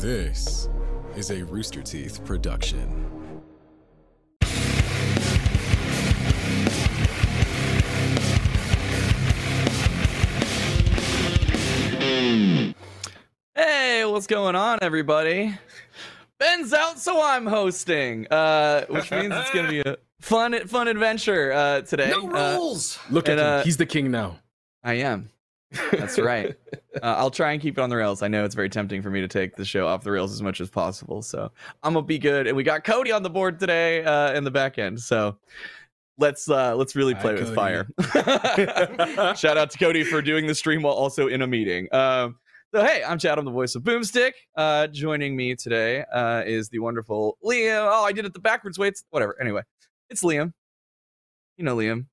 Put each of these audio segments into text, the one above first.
This is a Rooster Teeth production. Hey, what's going on, everybody? Ben's out, so I'm hosting, uh, which means it's gonna be a fun, fun adventure uh, today. No Uh, rules. Look at And, him. uh, He's the king now. I am. That's right. Uh, I'll try and keep it on the rails. I know it's very tempting for me to take the show off the rails as much as possible, so I'm gonna be good. And we got Cody on the board today uh, in the back end, so let's uh, let's really Hi, play with Cody. fire. Shout out to Cody for doing the stream while also in a meeting. Um, so hey, I'm Chad. I'm the voice of Boomstick. Uh, joining me today uh, is the wonderful Liam. Oh, I did it the backwards way. It's whatever. Anyway, it's Liam. You know Liam.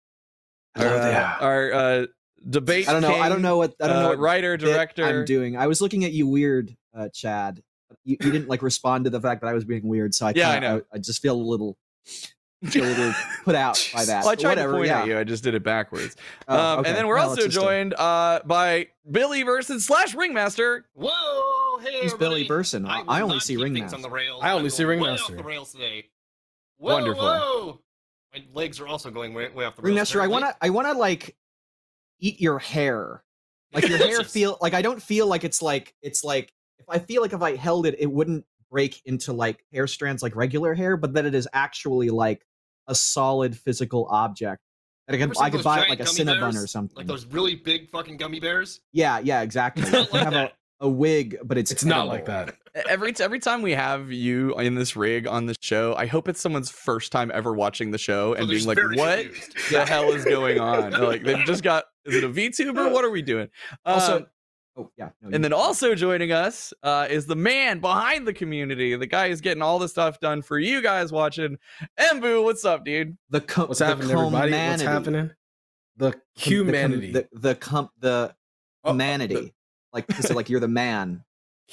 Our, uh, our uh, debate. I don't know. I don't know what I don't uh, know what writer director. I'm doing. I was looking at you weird, uh, Chad. You, you didn't like respond to the fact that I was being weird, so I Yeah, I know. I, just feel a little, feel a little put out by that. Well, I tried whatever, to point yeah. at you. I just did it backwards. Oh, um, okay. And then we're Well, also let's just, joined uh, by Billy versus slash Ringmaster. Whoa, hey, Who's Billy. Burson? I, I, only see Ringmaster. on the rails. I only I'm see going way Ringmaster. off the rails today. Whoa, Wonderful. Whoa. My legs are also going way, way off the rails. Ringmaster, I wanna, I wanna like eat your hair. Like your hair feel like I don't feel like it's like it's like if I feel like if I held it, it wouldn't break into like hair strands like regular hair, but that it is actually like a solid physical object. That I could I could buy it like a gummy Cinnabon bears? or something. Like those really big fucking gummy bears. Yeah, yeah, exactly. It's like have that. a, a wig, but it's It's not like that. Every every time we have you in this rig on the show, I hope it's someone's first time ever watching the show oh, and they're being like, "What confused. the hell is going on?" like they've just got is it a VTuber? What are we doing? Also, Um, oh yeah, no, And you- then also joining us uh, is the man behind the community, the guy who's getting all the stuff done for you guys watching. Embu, what's up, dude? the co- What's the happening, everybody? What's happening? The The- the com- humanity. the the com- the Oh, humanity, the- like so like you're the man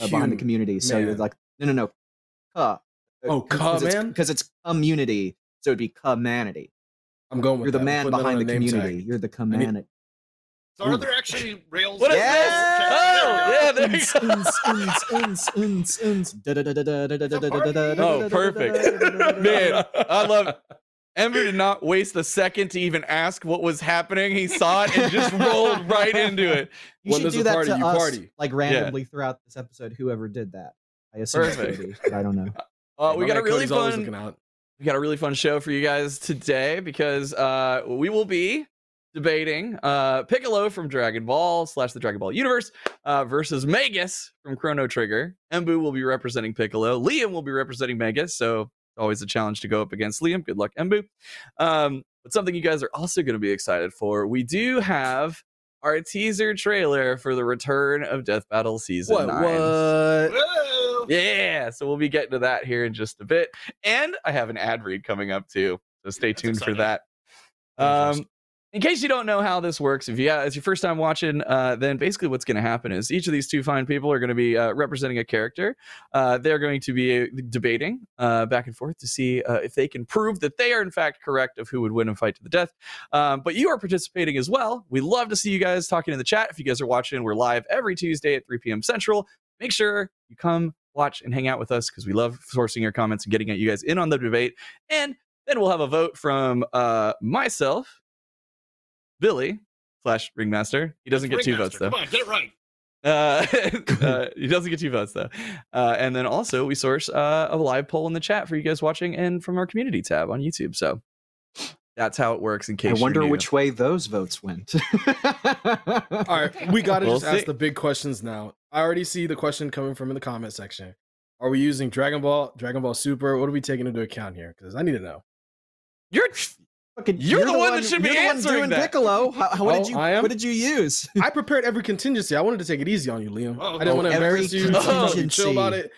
uh, behind the community. So you're like no no no, uh, Oh, because it's, man? because it's community, so it'd be community. I'm going with You're the that. man behind the community. tag. You're the community. So are there actually rails? What is Yeah! this? Oh, yeah, there. Oh, perfect. Man, I love Ember did not waste a second to even ask what was happening. He saw it and just rolled right into it. You When should do that party, to you us, party. like randomly throughout this episode. Whoever did that, I assume it's Perfect. Cody, but I don't know. Uh, Yeah, we got a really fun out. we got a really fun show for you guys today because uh, we will be debating uh, Piccolo from Dragon Ball slash the Dragon Ball universe uh, versus Magus from Chrono Trigger. Embu will be representing Piccolo. Liam will be representing Magus. So always a challenge to go up against Liam. Good luck, Embu. Um, but something you guys are also going to be excited for. We do have our teaser trailer for the return of Death Battle season What? nine. What? Whoa. Yeah, so we'll be getting to that here in just a bit. And I have an ad read coming up too. So stay That's tuned for that. Um, in case you don't know how this works, if yeah, it's your first time watching, uh, then basically what's going to happen is each of these two fine people are going to be uh, representing a character. Uh, they're going to be uh, debating uh, back and forth to see uh, if they can prove that they are in fact correct of who would win a fight to the death. Um, but you are participating as well. We love to see you guys talking in the chat. If you guys are watching, we're live every Tuesday at 3 p.m. Central. Make sure you come watch and hang out with us because we love sourcing your comments and getting you guys in on the debate. And then we'll have a vote from uh, myself, Billy slash Ringmaster. He doesn't get two votes though. Come on, get it right. Uh, uh, he doesn't get two votes though. Uh, and then also we source uh, a live poll in the chat for you guys watching and from our community tab on YouTube. So that's how it works. In case I you're wonder which way those votes went. All right, we got to We'll just ask the big questions now. I already see the question coming from in the comment section. Are we using Dragon Ball, Dragon Ball Super? What are we taking into account here? Because I need to know. you're Fucking- You're the one that should be you're the one answering doing that. Piccolo. How, how- what Oh, did you? I am? What did you use? I prepared every contingency. I wanted to take it easy on you, Liam. Oh, I didn't oh, want to every embarrass you. I wanted to be chill about it.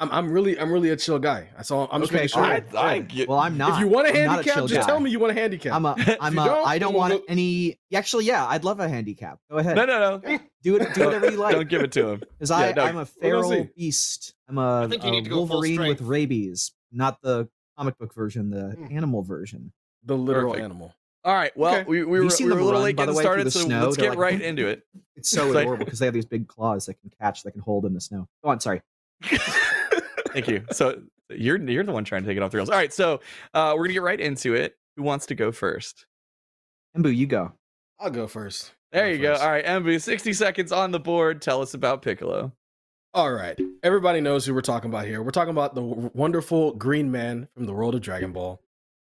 I'm, I'm really, I'm really a chill guy. That's all. I'm just Okay, making sure. I, I get, Well, I'm not. if you want a I'm handicap, chill just guy. tell me you want a handicap. I'm a. I'm a. don't, I don't want go- any. Actually, yeah, I'd love a handicap. Go ahead. no, no, no. Do it. Do whatever you like. Don't give it to him. Because Yeah, I, no, I'm a feral beast. I'm a, I a need to go full Wolverine with rabies, not the comic book version, the Hmm. animal version. The literal Perfect. animal. All right. Well, Okay. we, we Have were, you seen we were a little late the getting way, started, so snow? let's get like- right into it. It's so It's adorable because they have these big claws that can catch, that can hold in the snow. Go on, sorry. Thank you. So you're you're the one trying to take it off the rails. All right, so uh, we're gonna get right into it. Who wants to go first? Embu, you go. I'll go first. There Go you go. All right, Embu, 60 seconds on the board. Tell us about Piccolo. All right. Everybody knows who we're talking about here. We're talking about the wonderful green man from the world of Dragon Ball.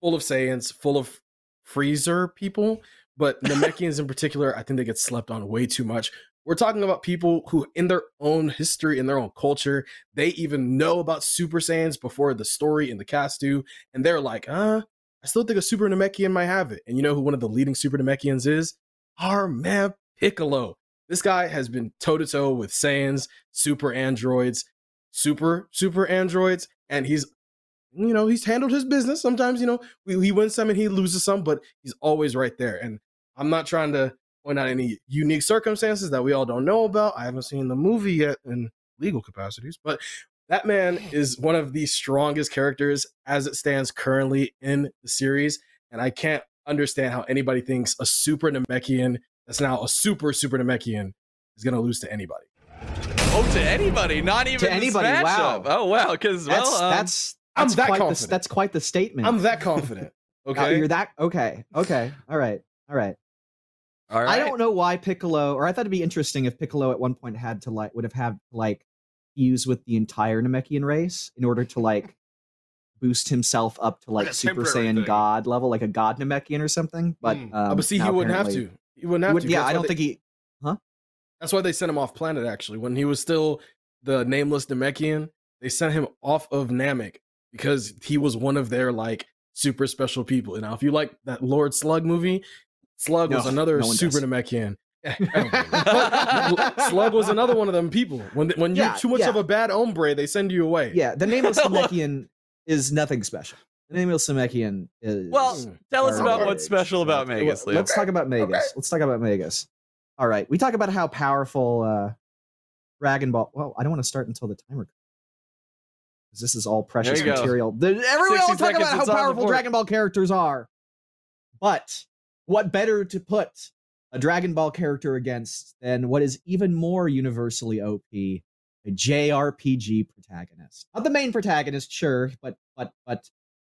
Full of Saiyans, full of Frieza people, but Namekians in particular, I think they get slept on way too much. We're talking about people who, in their own history, in their own culture, they even know about Super Saiyans before the story and the cast do. And they're like, uh, I still think a Super Namekian might have it. And you know who one of the leading Super Namekians is? Our man Piccolo. This guy has been toe to toe with Saiyans, super androids, super, super androids, and he's, you know, he's handled his business. Sometimes, you know, we, he wins some and he loses some, but he's always right there. And I'm not trying to point out any unique circumstances that we all don't know about. I haven't seen the movie yet in legal capacities, but that man is one of the strongest characters as it stands currently in the series. And I can't understand how anybody thinks a super Namekian that's now a super super Namekian is going to lose to anybody. Oh, to anybody, not even the anybody, Smash wow. Up. Oh wow, because That's well, um, that's I'm that quite the, confident. that's quite the statement. I'm that confident. Uh, Okay. you're that okay. Okay. All right. All right. all right. I don't know why Piccolo, or I thought it'd be interesting if Piccolo at one point had to like would have had like fuse with the entire Namekian race in order to like boost himself up to like Like Super temporary Saiyan thing. God level, like a God Namekian or something. But. Uh, um, but see, he wouldn't have to. He wouldn't he have would- to. yeah, That's I don't they- think he. Huh? That's why they sent him off planet. Actually, when he was still the nameless Namekian, they sent him off of Namek because he was one of their like super special people. Now, if you like that Lord Slug movie, Slug was another no super does. Namekian. I don't believe it. But Slug was another one of them people. When when you're too much yeah. of a bad hombre, they send you away. Yeah, the nameless Namekian is nothing special. The nameless Namekian is Well. Tell us about what's special about Well, Magus, Leo. Let's talk about Magus. Okay. Let's talk about Magus. All right, we talk about how powerful uh, Dragon Ball. Well, I don't want to start until the timer. Because this is all precious material. The, everyone 60 will talk about how it's on the powerful. Dragon Ball characters are. But what better to put a Dragon Ball character against than what is even more universally OP, a JRPG protagonist. Not the main protagonist, sure, but but but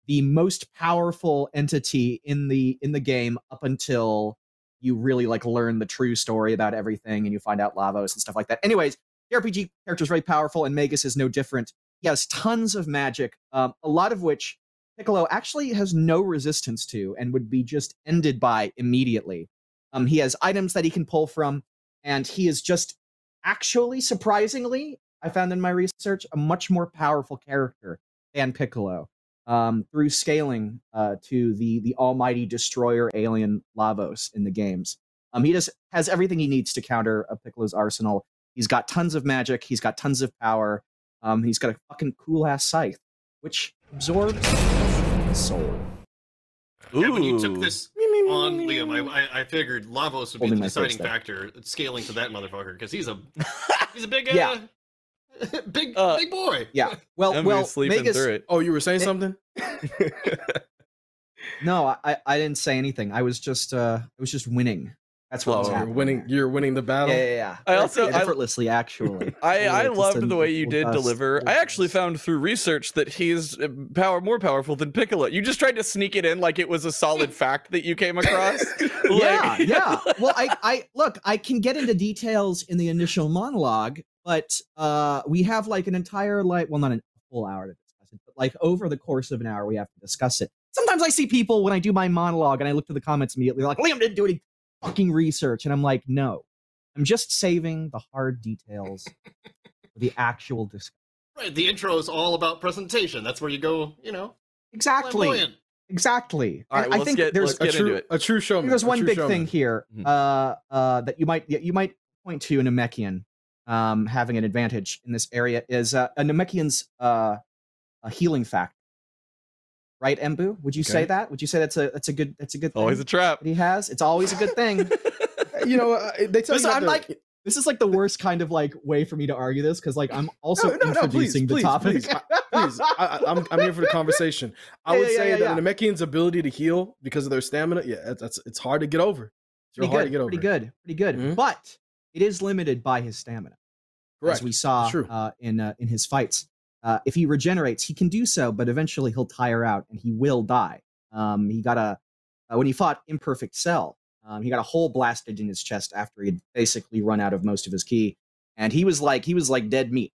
the most powerful entity in the in the game up until you really like learn the true story about everything and you find out Lavos and stuff like that. Anyways, the RPG character is very powerful and Magus is no different. He has tons of magic, um, a lot of which Piccolo actually has no resistance to and would be just ended by immediately. Um, he has items that he can pull from, and he is just actually surprisingly, I found in my research, a much more powerful character than Piccolo um, through scaling uh, to the the almighty destroyer alien Lavos in the games. Um, he just has everything he needs to counter a Piccolo's arsenal. He's got tons of magic. He's got tons of power. Um, he's got a fucking cool ass scythe, which absorbs soul. Yeah, when you took this on Liam, I, I, I figured Lavos would be Holding the deciding factor scaling to that motherfucker because he's a he's a big uh, Yeah. big Uh, big boy. Yeah. Well, Embu's well, sleeping Magus. through it. Oh, you were saying Eh, something? No, I, I didn't say anything. I was just uh, I was just winning. That's what Oh, was you're winning. there. You're winning the battle. Yeah, yeah, yeah. I also- I- effortlessly, actually. I, I loved the way you did dust, deliver. I actually dust. found through research that he's uh, power more powerful than Piccolo. You just tried to sneak it in like it was a solid fact that you came across. yeah, yeah. Well, I, I look, I can get into details in the initial monologue, but uh, we have like an entire like, well, not a full hour to discuss it, but like over the course of an hour, we have to discuss it. Sometimes I see people when I do my monologue and I look to the comments immediately, like Liam didn't do any fucking research, and I'm like, no, I'm just saving the hard details for the actual discussion. Right. The intro is all about presentation. That's where you go. You know, Exactly, flamboyant. exactly. All right, well, I think get- there's A true, it. a true I showman. there's one big showman. thing here Mhm. uh, uh, that you might you might point to a Namekian um, having an advantage in this area is uh, a Namekian's uh, a healing factor. Right, Embu? Would you say that? Would you say that's a that's a good that's a good thing Always a trap. he has? It's always a good thing. You know, uh, they tell Listen, you I'm they're- like- this is like the worst kind of like way for me to argue this because like I'm also No, no, no, please, introducing the please, topic. please, please. I, I, I'm, I'm here for the conversation. I Yeah, would yeah, say yeah, that yeah. the Namekian's ability to heal because of their stamina, yeah, that's, that's it's hard to get over. It's pretty hard good, to get over. pretty good, pretty good. Mhm. But it is limited by his stamina. Correct. as we saw True. uh, in uh, in his fights. Uh, if he regenerates, he can do so, but eventually he'll tire out and he will die. Um, he got a uh, when he fought Imperfect Cell, um, he got a hole blasted in his chest after he had basically run out of most of his ki, and he was like he was like dead meat.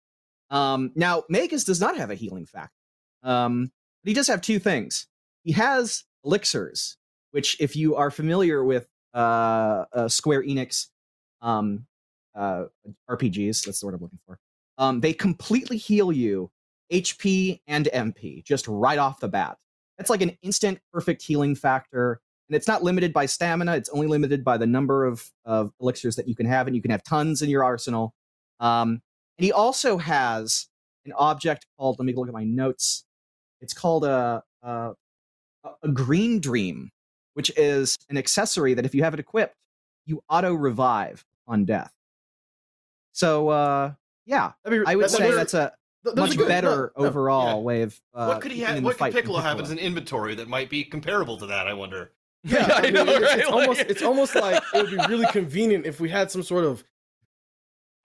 Um, now Magus does not have a healing factor, um, but he does have two things. He has elixirs, which, if you are familiar with uh, uh, Square Enix um, uh, RPGs, that's the word I'm looking for. Um, they completely heal you HP and MP just right off the bat. That's like an instant perfect healing factor. And it's not limited by stamina, it's only limited by the number of, of elixirs that you can have, and you can have tons in your arsenal. Um, and he also has an object called, let me look at my notes. It's called a, a, a green dream, which is an accessory that if you have it equipped, you auto revive on death. So uh, yeah, That'd be- I would that'd say be- that's a those much good. better No, no. overall yeah. way of. Uh, what could he have? What fight could with Piccolo have as an inventory that might be comparable to that? I wonder. Yeah, I I mean, know, it's, right? it's Like- almost it's almost like it would be really convenient if we had some sort of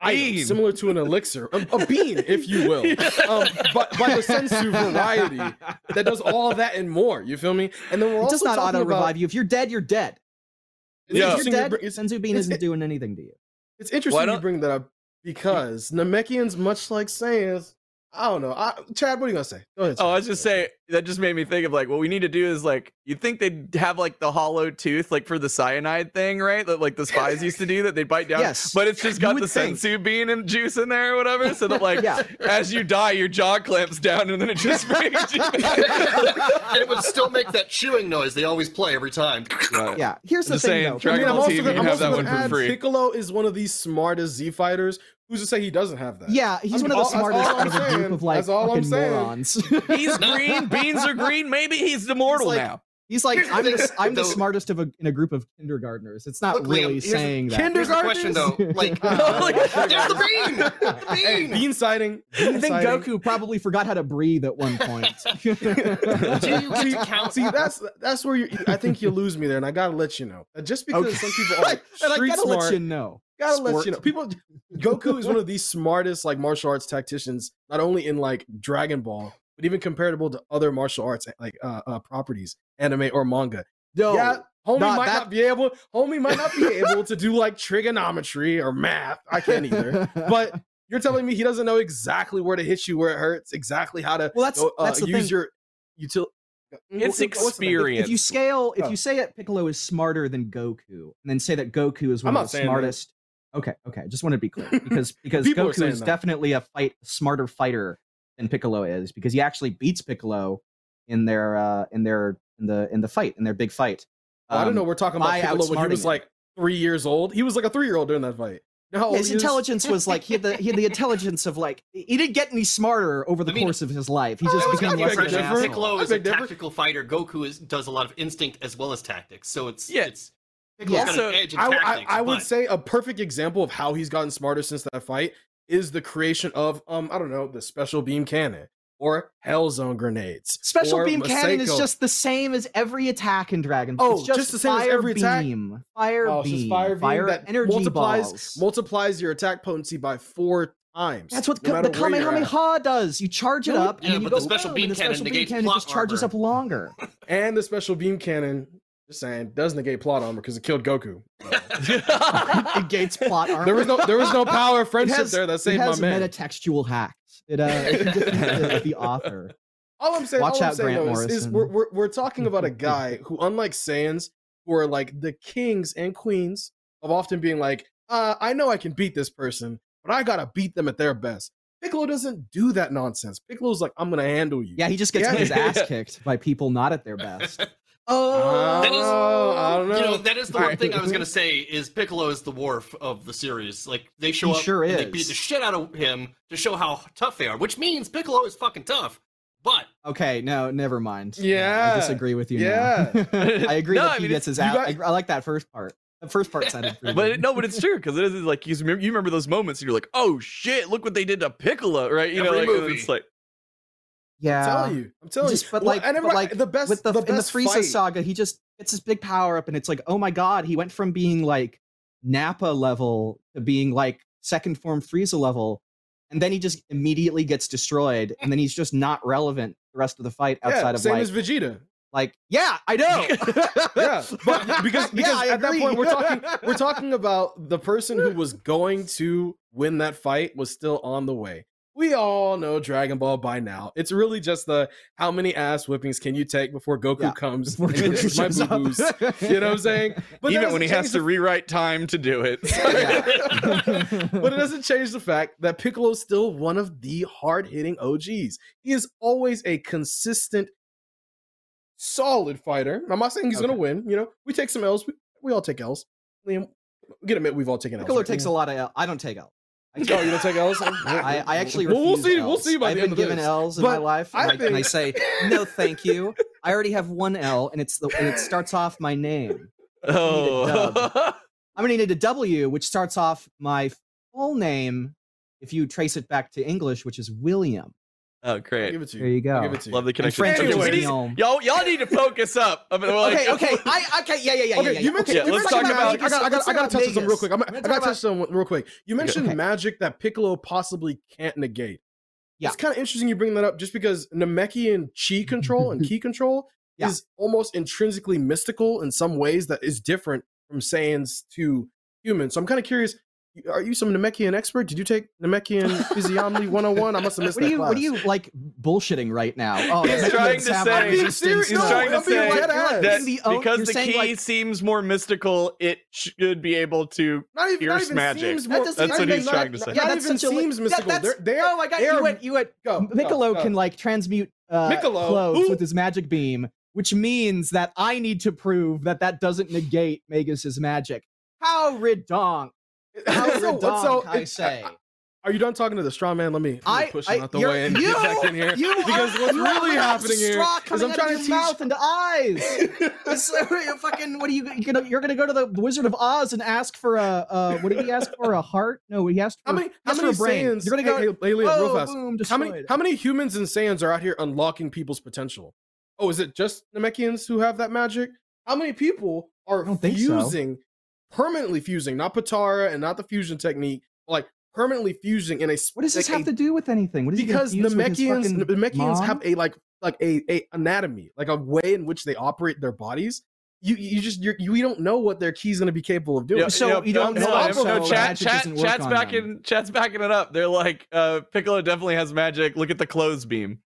item Bean. similar to an elixir, a, a bean, if you will, um, but by the Senzu variety that does all of that and more. You feel me? And then we're It also does not talking auto about- revive you. If you're dead, you're dead. It's Yeah. If interesting you're dead, bring- it's, Senzu Bean isn't doing anything to you. it's interesting you bring that up because Namekians, much like Saiyans, I don't know. I, Chad, what are you gonna say? Go ahead. Oh, I was just saying that just made me think of like what we need to do is like you think they'd have like the hollow tooth like for the cyanide thing, right? That like the spies used to do that they'd bite down. Yes. But it's just got the think. Senzu bean and juice in there or whatever. So that like Yeah. as you die, your jaw clamps down and then it just brings you back. it would still make that chewing noise they always play every time. Right. Yeah. Here's the Just thing, saying, though. Dragon I mean, I'm Ball also TV, gonna, you I'm have also that gonna one for add free. Piccolo is one of the smartest Z fighters. Who's to say he doesn't have that? Yeah, he's I'm- one of the all- that's all smartest I'm out of a group saying. of like That's all I'm saying. morons. He's green, beans are green. Maybe he's immortal like- now. He's like, I'm the, I'm the though. smartest of a, in a group of kindergartners. It's not Look, really here's the- saying that. Here's the question though. Like, Uh, like, there's the bean. The Hey, bean. bean sighting. I think sighting. Goku probably forgot how to breathe at one point. Do you get to count? See, that's that's where you. I think you lose me there, and I gotta let you know. Just because Okay. some people are and I street gotta smart, let you know. Gotta let you know. People, Goku is one of the smartest like martial arts tacticians, not only in like Dragon Ball, but even comparable to other martial arts like uh, uh properties, anime or manga. No, yeah, homie not might that- not be able. Homie might not be able to do like trigonometry or math. I can't either. But you're telling me he doesn't know exactly where to hit you where it hurts, exactly how to well, that's go, uh, that's the use thing. your util. It's the name? experience. if you scale, if Oh. you say that Piccolo is smarter than Goku, and then say that Goku is one I'm of the smartest. Okay, okay. I Just want to be clear because because Goku is that. definitely a fight smarter fighter than Piccolo is because he actually beats Piccolo in their uh in their in the in the fight in their big fight. Oh, I don't Um, know. We're talking about Piccolo when he was like three years old. He was like a three year old during that fight. No, know his intelligence was like he had the he had the intelligence of like he didn't get any smarter over the I mean, course of his life. He just became gonna less be of an different. Piccolo is a different. tactical fighter. Goku is does a lot of instinct as well as tactics. So it's Yeah. it's Piccolo's Yeah. got So, an edge I, I, tactics. I would say a perfect example of how he's gotten smarter since that fight is the creation of um I don't know the special beam cannon or Hell Zone grenades. Special or beam cannon is just the same as every attack in Dragon Ball. Oh, it's just, just the same as fire every attack? beam, fire Oh, beam, fire beam that energy multiplies balls. multiplies your attack potency by four times. That's what no the matter where you're at. Kamehameha does. You charge it No, up, yeah, and then you but go the special boom, beam and the cannon special beam cannon plot just charges armor. up longer. And the special beam cannon, just saying, does negate plot armor because it killed Goku. it negates plot armor. There was no there was no power of It friendship has- there that it saved my has man. metatextual hacks. It uh, it the, the author. All I'm saying, Watch all I'm out, saying Grant though, is, is we're, we're we're talking about a guy who, unlike Saiyans, who are like the kings and queens of often being like, uh, I know I can beat this person, but I gotta beat them at their best. Piccolo doesn't do that nonsense. Piccolo's like, I'm gonna handle you. Yeah, he just gets Yeah. his ass kicked by people not at their best. Oh, That is- oh, I don't know. You know, that is the one Alright. thing I was gonna say is Piccolo is the Worf of the series. Like they show He up, sure and they beat the shit out of him to show how tough they are, which means Piccolo is fucking tough. But Okay, no, never mind. Yeah. I disagree with you. Yeah. now. I agree No, that I he mean, gets his you ass. got- I, I like that first part. The first part sounded pretty. But good. it- no, but it's true because it is like you remember, you remember those moments and you're like, oh shit, look what they did to Piccolo, right? You know, like, movie. it's like yeah. I'm telling you. I'm telling Just- you. but Well, like- and but like, the best, with the, the in the Frieza fight. saga, he just gets his big power up, and it's like, oh my god, he went from being like Nappa level to being like second form Frieza level and then he just immediately gets destroyed, and then he's just not relevant the rest of the fight outside yeah, of same like, as Vegeta. like yeah, I know. Yeah, but because because Yeah, at that point we're talking we're talking about the person who was going to win that fight was still on the way. We all know Dragon Ball by now. It's really just the how many ass whippings can you take before Goku Yeah, comes Before and Goku my boo-boos. You know what I'm saying? But Even when he has change to rewrite time to do it. but it doesn't change the fact that Piccolo's still one of the hard hitting OGs. He is always a consistent, solid fighter. I'm not saying he's Okay. going to win. You know, we take some L's. We, we all take L's. Liam, we can admit we've all taken L's. Piccolo right? takes a lot of L. I don't take L. I, Oh, you don't take L's? I, I actually Well, we'll see. We'll see by I've the been end of given this. L's in But my life, I and I, and I say no, thank you. I already have one L, and it's the and it starts off my name. oh. I'm gonna need a W, which starts off my full name. If you trace it back to English, which is William. Oh, I'll great. give it to you. There you I'll go. give it to you. Love the connection. French, Okay, it we is y'all, y'all need to focus up. I mean, like, okay, okay, I okay, yeah, yeah, yeah, Okay, yeah, you yeah. mentioned. okay, Yeah, you let's mentioned talk about- magic. I got, I got, I got to touch on something real quick. I'm, I Let's got to talk touch on something real quick. You mentioned Okay. magic that Piccolo possibly can't negate. Yeah. It's kind of interesting you bring that up, just because Namekian chi control and ki control Yeah. is almost intrinsically mystical in some ways that is different from Saiyans to humans. So I'm kind of curious. Are you some Namekian expert? Did you take Namekian Physiognomy 101? I must have missed What are that you class. what are you like bullshitting right now? Oh, He's Namekians trying to say- a I'm serious. He's to- trying to say dead ass. that the o- because the ki like- seems more mystical, it should be able to. Not even, not Pierce even magic. seems That more, doesn't That's not what even- he's not- trying to say. Yeah, that's even such a seems yeah, mystical. that's- They're, they're, oh my god, they're- you went you went Go, go, Piccolo can like transmute uh, clothes with his magic beam, which means that I need to prove that that doesn't negate Magus's magic. How redonk! How So- I say. Are you done talking to the straw man? Let me, let me I, push I him out the way and you, get back in here. You because are, what's really happening here is I'm trying to teach. mouth and eyes. It's, uh, fucking what are you? You're gonna, you're gonna go to the Wizard of Oz and ask for a uh, what did he ask for? A heart? No, he asked for, how many, how many. Saiyans? You're gonna go. Hey, hey, oh, real fast. boom, How many, how many humans and Saiyans are out here unlocking people's potential? Oh, is it just Namekians who have that magic? How many people are I so. Fusing, permanently fusing, not Potara and not the fusion technique, like permanently fusing in a What does this like have a to do with anything? What is because confused with his Namekians fucking Namekians mom? have a like like a, a anatomy, like a way in which they operate their bodies. You you just you're, you we don't know what their ki's going to be capable of doing. Yeah, So yeah, you don't no, know, no, so no, chat, magic chat, doesn't work chat's on backing, chat's backing it up. They're like, uh, Piccolo definitely has magic. Look at the clothes beam.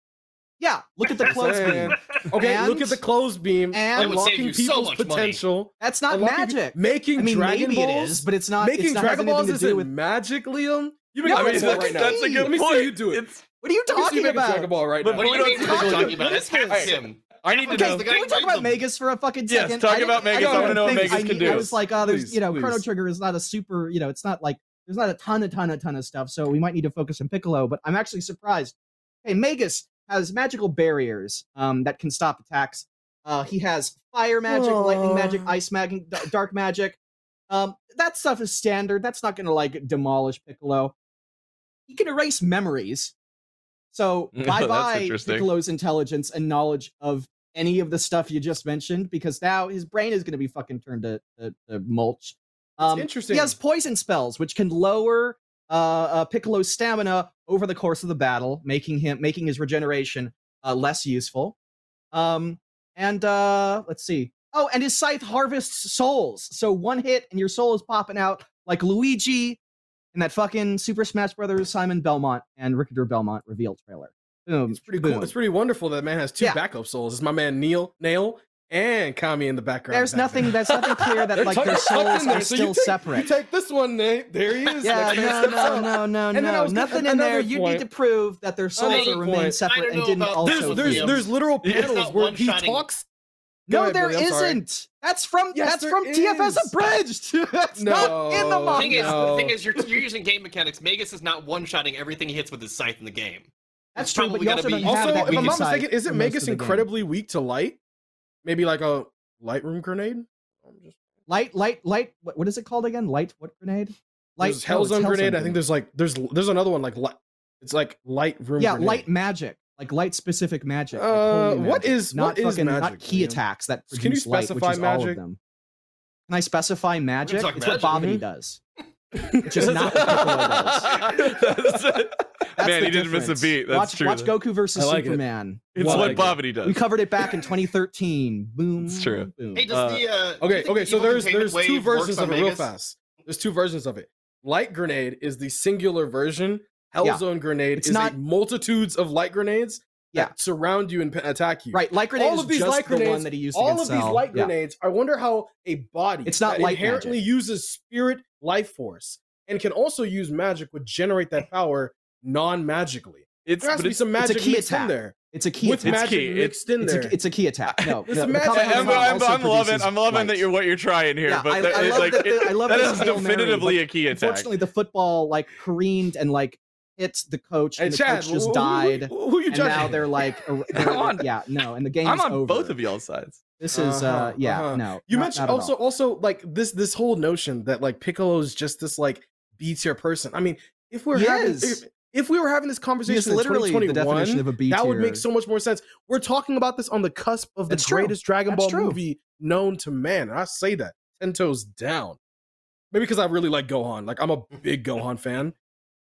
Yeah, look at the clothes beam. Okay, look at the clothes beam, and- It would save unlocking you so people's much money. potential. That's not unlocking- magic. making I mean, Dragon maybe Balls. it is, but it's not. making it's not Dragon Balls anything to do isn't with. magic, Liam. You No, make it's Dragon Ball not. right now. that's a Key. good Let me point. see you do it. It's, What are you Let me see talking you about? Dragon Ball right now. What do you we mean don't you're talking about? That's half Alright. him. I need to know. the can we talk about. Magus for a fucking second? Yes, second? talk about Magus. I, I wanna know what Magus I, can knew- I was like, oh, there's you know, Chrono. Trigger is not a super, you know, it's not like there's not a ton, a ton, a ton of stuff. So we might need to focus on Piccolo. But I'm actually surprised. Hey, Magus has magical barriers um, that can stop attacks. Uh, he has fire magic, lightning magic, ice magic, d- dark magic. Um, that stuff is standard. That's not going to like demolish Piccolo. He can erase memories. So bye bye. Piccolo's intelligence and knowledge of any of the stuff you just mentioned, because now his brain is going to be fucking turned to, to, to mulch. Um, interesting. He has poison spells, which can lower uh, uh, Piccolo's stamina over the course of the battle, making him making his regeneration uh, less useful. Um, and uh, let's see. Oh, and his scythe harvests souls. So one hit and your soul is popping out like Luigi in that fucking Super Smash Brothers Simon Belmont and Richter Belmont reveal trailer. Boom. It's pretty cool. It's pretty wonderful that man has two Yeah. backup souls. It's my man Neil, Nail, and Kami in the background. There's back nothing. There's nothing clear that like tucked- their souls are so still you take, separate. You take this one, Nate. There he is. Yeah, Next no, no, no, no, And then no. Nothing in another there. You need to prove that their souls are will remain separate and didn't about also. There's there's there's literal panels where he talks. No, ahead, there Billy, I'm sorry. not That's from Yes, that's there from TFS abridged. That's not in the No. The manga. thing is, no. the thing is, you're, you're using game mechanics. Magus is not one-shotting everything he hits with his scythe in the game. That's It's true, but you also be- don't have Also, that if I'm mega not scythe mistaken, isn't for Magus of the game. incredibly weak to light? Maybe like a Lightroom grenade. Just- light, light, light? What, what is it called again? Light what grenade? Light There's no, it's Hellzone grenade. I think there's like there's there's another one like light. It's like light room. yeah, grenade. light magic, like light specific magic. like Uh, holy magic, is- not what is fucking not magic, ki Liam? attacks that Can you produce light, which specify is all of magic? them. Can I specify magic? talk It's what magic. Bobby Mhm. does. Which is not what Piccolo does. That's- That's Man, the he didn't miss a beat. That's watch, true. Watch Goku versus I like it. Superman. It's Well, what like- Babidi does. We covered it back in 2013. Boom. It's true. Boom. Hey, does Uh, the uh, Okay, okay. the So there's there's two versions of it real fast. There's two versions of it. Light grenade is the singular version. Hellzone grenade It's is not- a multitudes of light grenades Yeah. that surround you and attack you. Right, light grenade All of these just light the grenades- one that he used All of these Cell. light Yeah. grenades. I wonder how a body It's not that light inherently magic. uses spirit life force and can also use magic would generate that power non-magically. It's There has to be it's, some magic ki mixed in there It's a ki with attack. magic ki. mixed in it's, there. a, it's a ki attack. No, It's no, a magic. I'm, I'm, I'm loving I'm loving light. that you're what you're trying here, Yeah, but I- that, I it, love like that- it- I love that that is it's Hail Mary, definitively a ki attack. Unfortunately, the football like careened and like hit the coach, Hey, and the Chad, coach just who- who- died. Who, who you and judging? now they're like, they're- Come on. yeah, no, and the game's I'm on over. both of y'all sides. This is, uh, Uh-huh, yeah, uh-huh. no. You not- mentioned not also all. also like this this whole notion that like Piccolo is just this like B tier person. I mean, if we're He having if, if we were having this He conversation is in literally the 2021, definition of a B that would make so much more sense. We're talking about this on the cusp of the That's true. greatest Dragon That's Ball true. movie known to man. And I say that ten toes down. Maybe because I really like Gohan. Like I'm a big Gohan fan,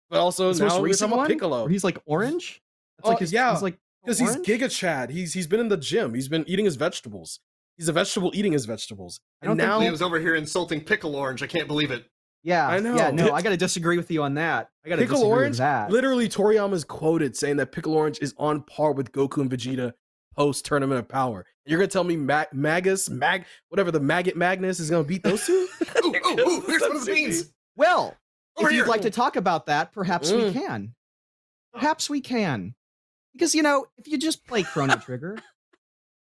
but also His now most we're recent talking about one, Piccolo where he's like orange. That's Oh, like his, yeah, he's like because he's? Giga Chad. He's he's been in the gym. He's been eating his vegetables. He's a vegetable eating his vegetables. And think now Liam's over here insulting Pickle Orange. I can't believe it. Yeah, I know. Yeah, no, I got to disagree with you on that. I got to Pickle disagree Orange, with that. literally Toriyama's quoted saying that Pickle Orange is on par with Goku and Vegeta post Tournament of Power. You're gonna tell me Mag- Magus, Mag, whatever the maggot Magnus is gonna beat those two? Ooh, ooh, ooh, here's one of the beans. Well, Over if you'd like to talk about that, perhaps we Mm. can. Perhaps we can. Because, you know, if you just play Chrono Trigger,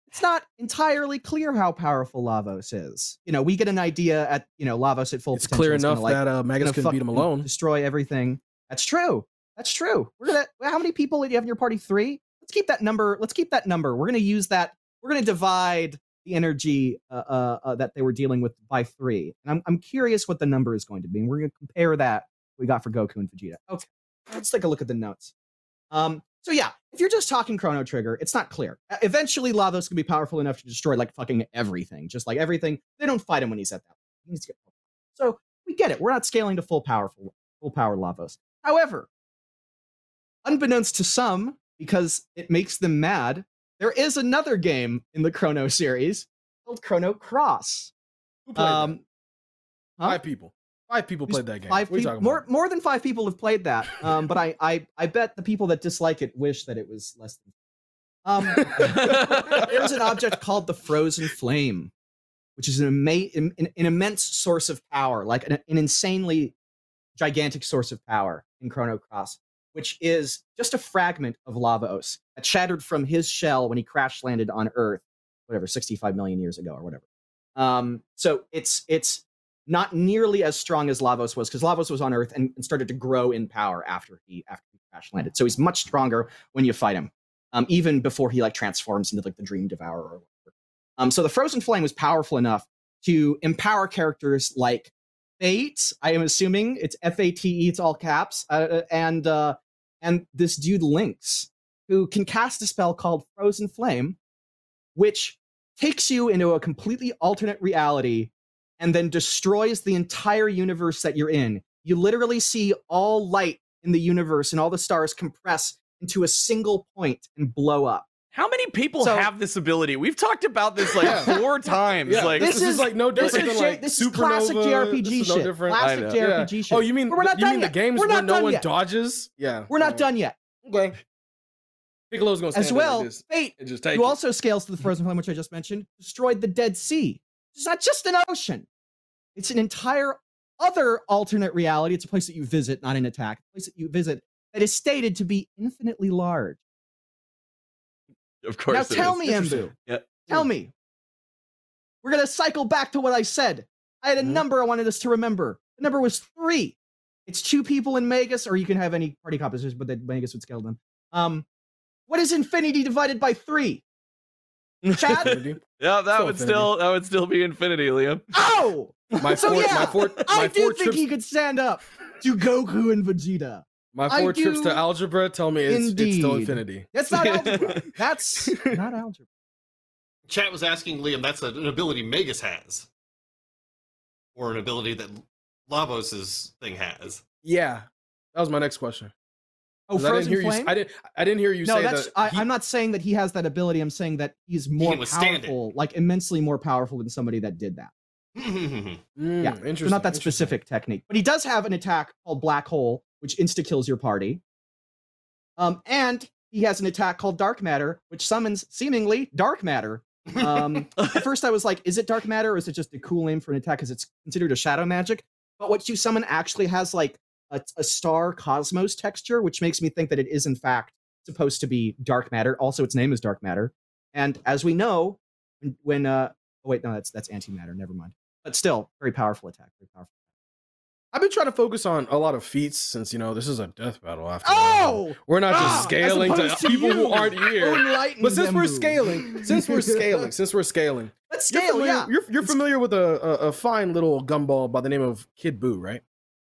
it's not entirely clear how powerful Lavos is. You know, we get an idea at, you know, Lavos at full it's potential. clear gonna, enough like, that uh, Magus gonna couldn't beat him alone. Destroy everything. That's true. That's true. We're gonna how many people do you have in your party? Three? Let's keep that number. Let's keep that number. We're gonna use that. We're gonna divide the energy uh, uh, uh, that they were dealing with by three. And I'm I'm curious what the number is going to be. And we're gonna compare that we got for Goku and Vegeta. Okay. Let's take a look at the notes. Um, so yeah, if you're just talking Chrono Trigger, it's not clear. Eventually, Lavos can be powerful enough to destroy like fucking everything, just like everything. They don't fight him when he's at that. He to so we get it. We're not scaling to full powerful full power Lavos. However, unbeknownst to some, because it makes them mad, there is another game in the Chrono series called Chrono Cross. Who played Um, huh? Five people. Five people There's played that game. Five what are you talking more more than five people have played that. Um, but I, I I bet the people that dislike it wish that it was less than. Um, there's an object called the Frozen Flame, which is an, ama- an, an immense source of power, like an, an insanely gigantic source of power in Chrono Cross, which is just a fragment of Lavos that shattered from his shell when he crash landed on Earth, whatever, 65 million years ago or whatever. Um, so it's it's not nearly as strong as Lavos was because Lavos was on Earth and, and started to grow in power after he after he crash landed. So he's much stronger when you fight him, um, even before he like transforms into like the Dream Devourer or whatever. Um, so the Frozen Flame was powerful enough to empower characters like Fate. I am assuming it's F A T E. It's all caps. Uh, and uh, and this dude Lynx, who can cast a spell called Frozen Flame, which takes you into a completely alternate reality and then destroys the entire universe that you're in. You literally see all light in the universe and all the stars compress into a single point and blow up. How many people So- have this ability? We've talked about this like Yeah. four times. Yeah, like this, This is, is- like no different is, than like this is classic JRPG This is no shit. different. Classic. JRPG Yeah. shit. Oh, you mean But we're not you done mean yet. the games We're where no one yet. dodges? Yeah, We're not done yet. Okay. Piccolo's gonna stand As well, like this Fate, and just take who it. also scales to the frozen flame, which I just mentioned, destroyed the Dead Sea. It's not just an ocean. It's an entire other alternate reality. It's a place that you visit, not an attack. A place that you visit that is stated to be infinitely large. Of course. now tell is. me, Interesting. Embu. Yeah. Tell me. We're gonna cycle back to what I said. I had a Mhm. number I wanted us to remember. The number was three. It's two people in Magus, or you can have any party compositions, but then Magus would scale them. Um, what is infinity divided by three? Chad? Infinity. Yeah, that Still would infinity. still that would still be infinity, Liam. Oh! My So four, yeah, my four, I my do four think trips, he could stand up to Goku and Vegeta. My I four trips do to algebra tell me it's, it's still infinity. That's not algebra. That's not algebra. Chat was asking Liam, that's an ability Magus has. Or an ability that Lavos' thing has. Yeah, that was my next question. Oh, 'Cause I didn't frozen hear you. flame. I didn't. I didn't hear you no, say that's. that. I, he- I'm not saying that he has that ability. I'm saying that he's more can withstand it. powerful, like immensely more powerful than somebody that did that. Mm, Yeah, interesting. So not that interesting. specific technique, but he does have an attack called Black Hole, which insta kills your party. Um, and he has an attack called Dark Matter, which summons seemingly dark matter. Um, at first, I was like, is it dark matter or is it just a cool name for an attack because it's considered a shadow magic? But what you summon actually has like a, a star cosmos texture, which makes me think that it is in fact supposed to be dark matter. Also, its name is dark matter. And as we know, when, when uh, oh wait, no, that's that's antimatter. Never mind. But still, very powerful attack. Very powerful. I've been trying to focus on a lot of feats since you know this is a death battle. After all. Oh, we're not Ah, just as scaling to to people who aren't here. But since we're scaling, since we're scaling, since we're scaling, let's you're scale. familiar, Yeah. you're, you're familiar with a, a a fine little gumball by the name of Kid Buu, right?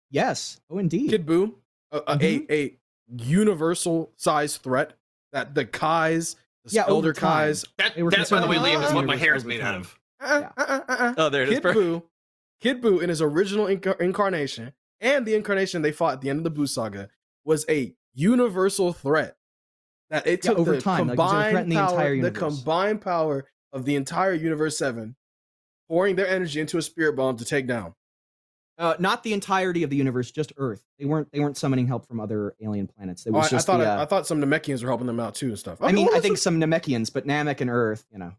Yes. Oh, indeed. Kid Buu, a, a, Mhm. a, a universal size threat that the Kais, the Yeah, Elder. Kais, That, They were that by the way, Liam, is what my hair is made over out of. uh, uh, uh, uh, uh. Oh, there it is. Kid Buu, Kid Buu in his original inca- incarnation and the incarnation they fought at the end of the Buu saga was a universal threat. That it Yeah, took over the time, like, combined the power, entire the combined power of the entire universe seven, pouring their energy into a spirit bomb to take down. Uh, not the entirety of the universe, just Earth. They weren't. They weren't summoning help from other alien planets. It Oh, I, was I just thought the. I, uh, I thought some Namekians were helping them out too and stuff. I mean, I think some Namekians, but Namek and Earth, you know.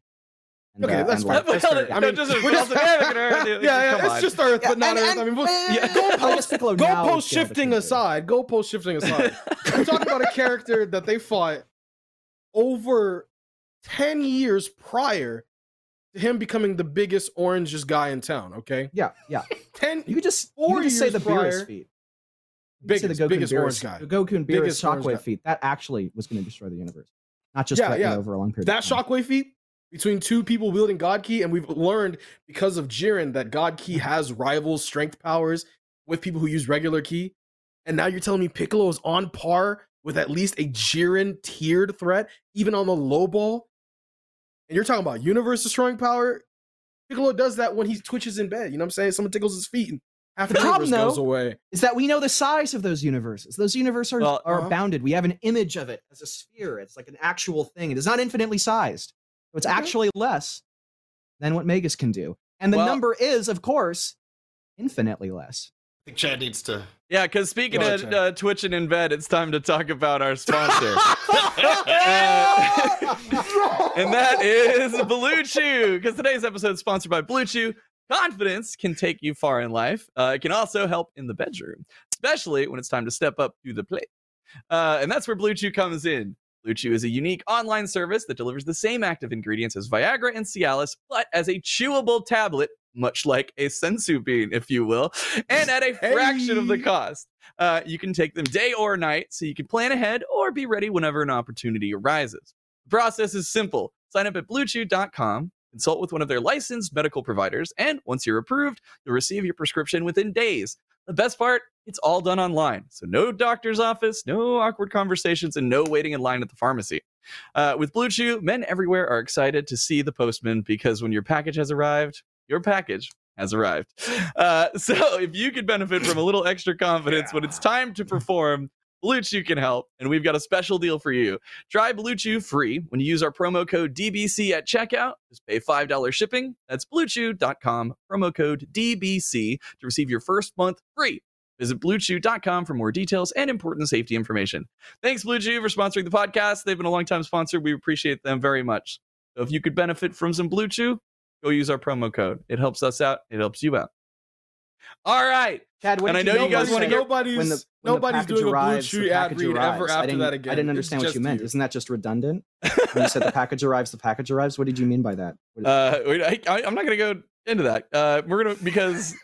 And, Okay, uh, that's and fair. like- That's Well, fair. no, I mean, just- we're just- yeah, yeah, yeah, it's on. just Earth, but not and- Earth. I mean, we'll- yeah, goalpost, Piccolo now goalpost shifting aside, goalpost shifting aside. We're talking about a character that they fought over 10 years prior to him becoming the biggest orangest guy in town, okay? Yeah, yeah. 10 You could just you could just say the prior, Beerus. You biggest, the biggest and orange Beerus, guy. The Goku and Beerus Biggest shockwave feat. that actually was going to destroy the universe, not just Yeah, yeah. over a long period. That shockwave feat between two people wielding God Ki, and we've learned because of Jiren that God Ki has rival strength powers with people who use regular Ki. And now you're telling me Piccolo is on par with at least a Jiren tiered threat, even on the low ball? And you're talking about universe destroying power? Piccolo does that when he twitches in bed. You know what I'm saying? Someone tickles his feet and half The the, problem, universe goes away. is that we know the size of those universes. Those universes are, Well, are uh-huh. bounded. We have an image of it as a sphere. It's like an actual thing. It is not infinitely sized. So it's Okay. actually less than what Magus can do. And the Well- number is, of course, infinitely less. I think Chad needs to. Yeah, because speaking of ahead, uh, twitching in bed, it's time to talk about our sponsor. and that is Blue Chew. Because today's episode is sponsored by Blue Chew. Confidence can take you far in life. Uh, it can also help in the bedroom, especially when it's time to step up to the plate. Uh, and that's where Blue Chew comes in. Blue Chew is a unique online service that delivers the same active ingredients as Viagra and Cialis, but as a chewable tablet, much like a Senzu bean, if you will, and at a fraction of the cost. Uh, you can take them day or night, so you can plan ahead or be ready whenever an opportunity arises. The process is simple. Sign up at bluechew.com, consult with one of their licensed medical providers, and once you're approved, you'll receive your prescription within days. The best part, it's all done online. So no doctor's office, no awkward conversations, and no waiting in line at the pharmacy. Uh, with Blue Chew, men everywhere are excited to see the postman because when your package has arrived, your package has arrived. Uh, so if you could benefit from a little extra confidence when it's time to perform, Blue Chew can help, and we've got a special deal for you. Try Blue Chew free when you use our promo code DBC at checkout. Just pay $5 shipping. That's bluechew.com, promo code DBC to receive your first month free. Visit bluechew.com for more details and important safety information. Thanks, Blue Chew, for sponsoring the podcast. They've been a long-time sponsor. We appreciate them very much. So if you could benefit from some Blue Chew, go use our promo code. It helps us out. It helps you out. All right. Chad, what And I know you guys wanna get- nobody's when the, when nobody's doing arrives, a Blue Chew ad read arrives. ever after that again. I didn't It's understand what you meant. you. Isn't that just redundant? when you said the package arrives, the package arrives. What did you mean by that? Uh, wait, I, I, I'm not going to go into that. Uh, we're going to, because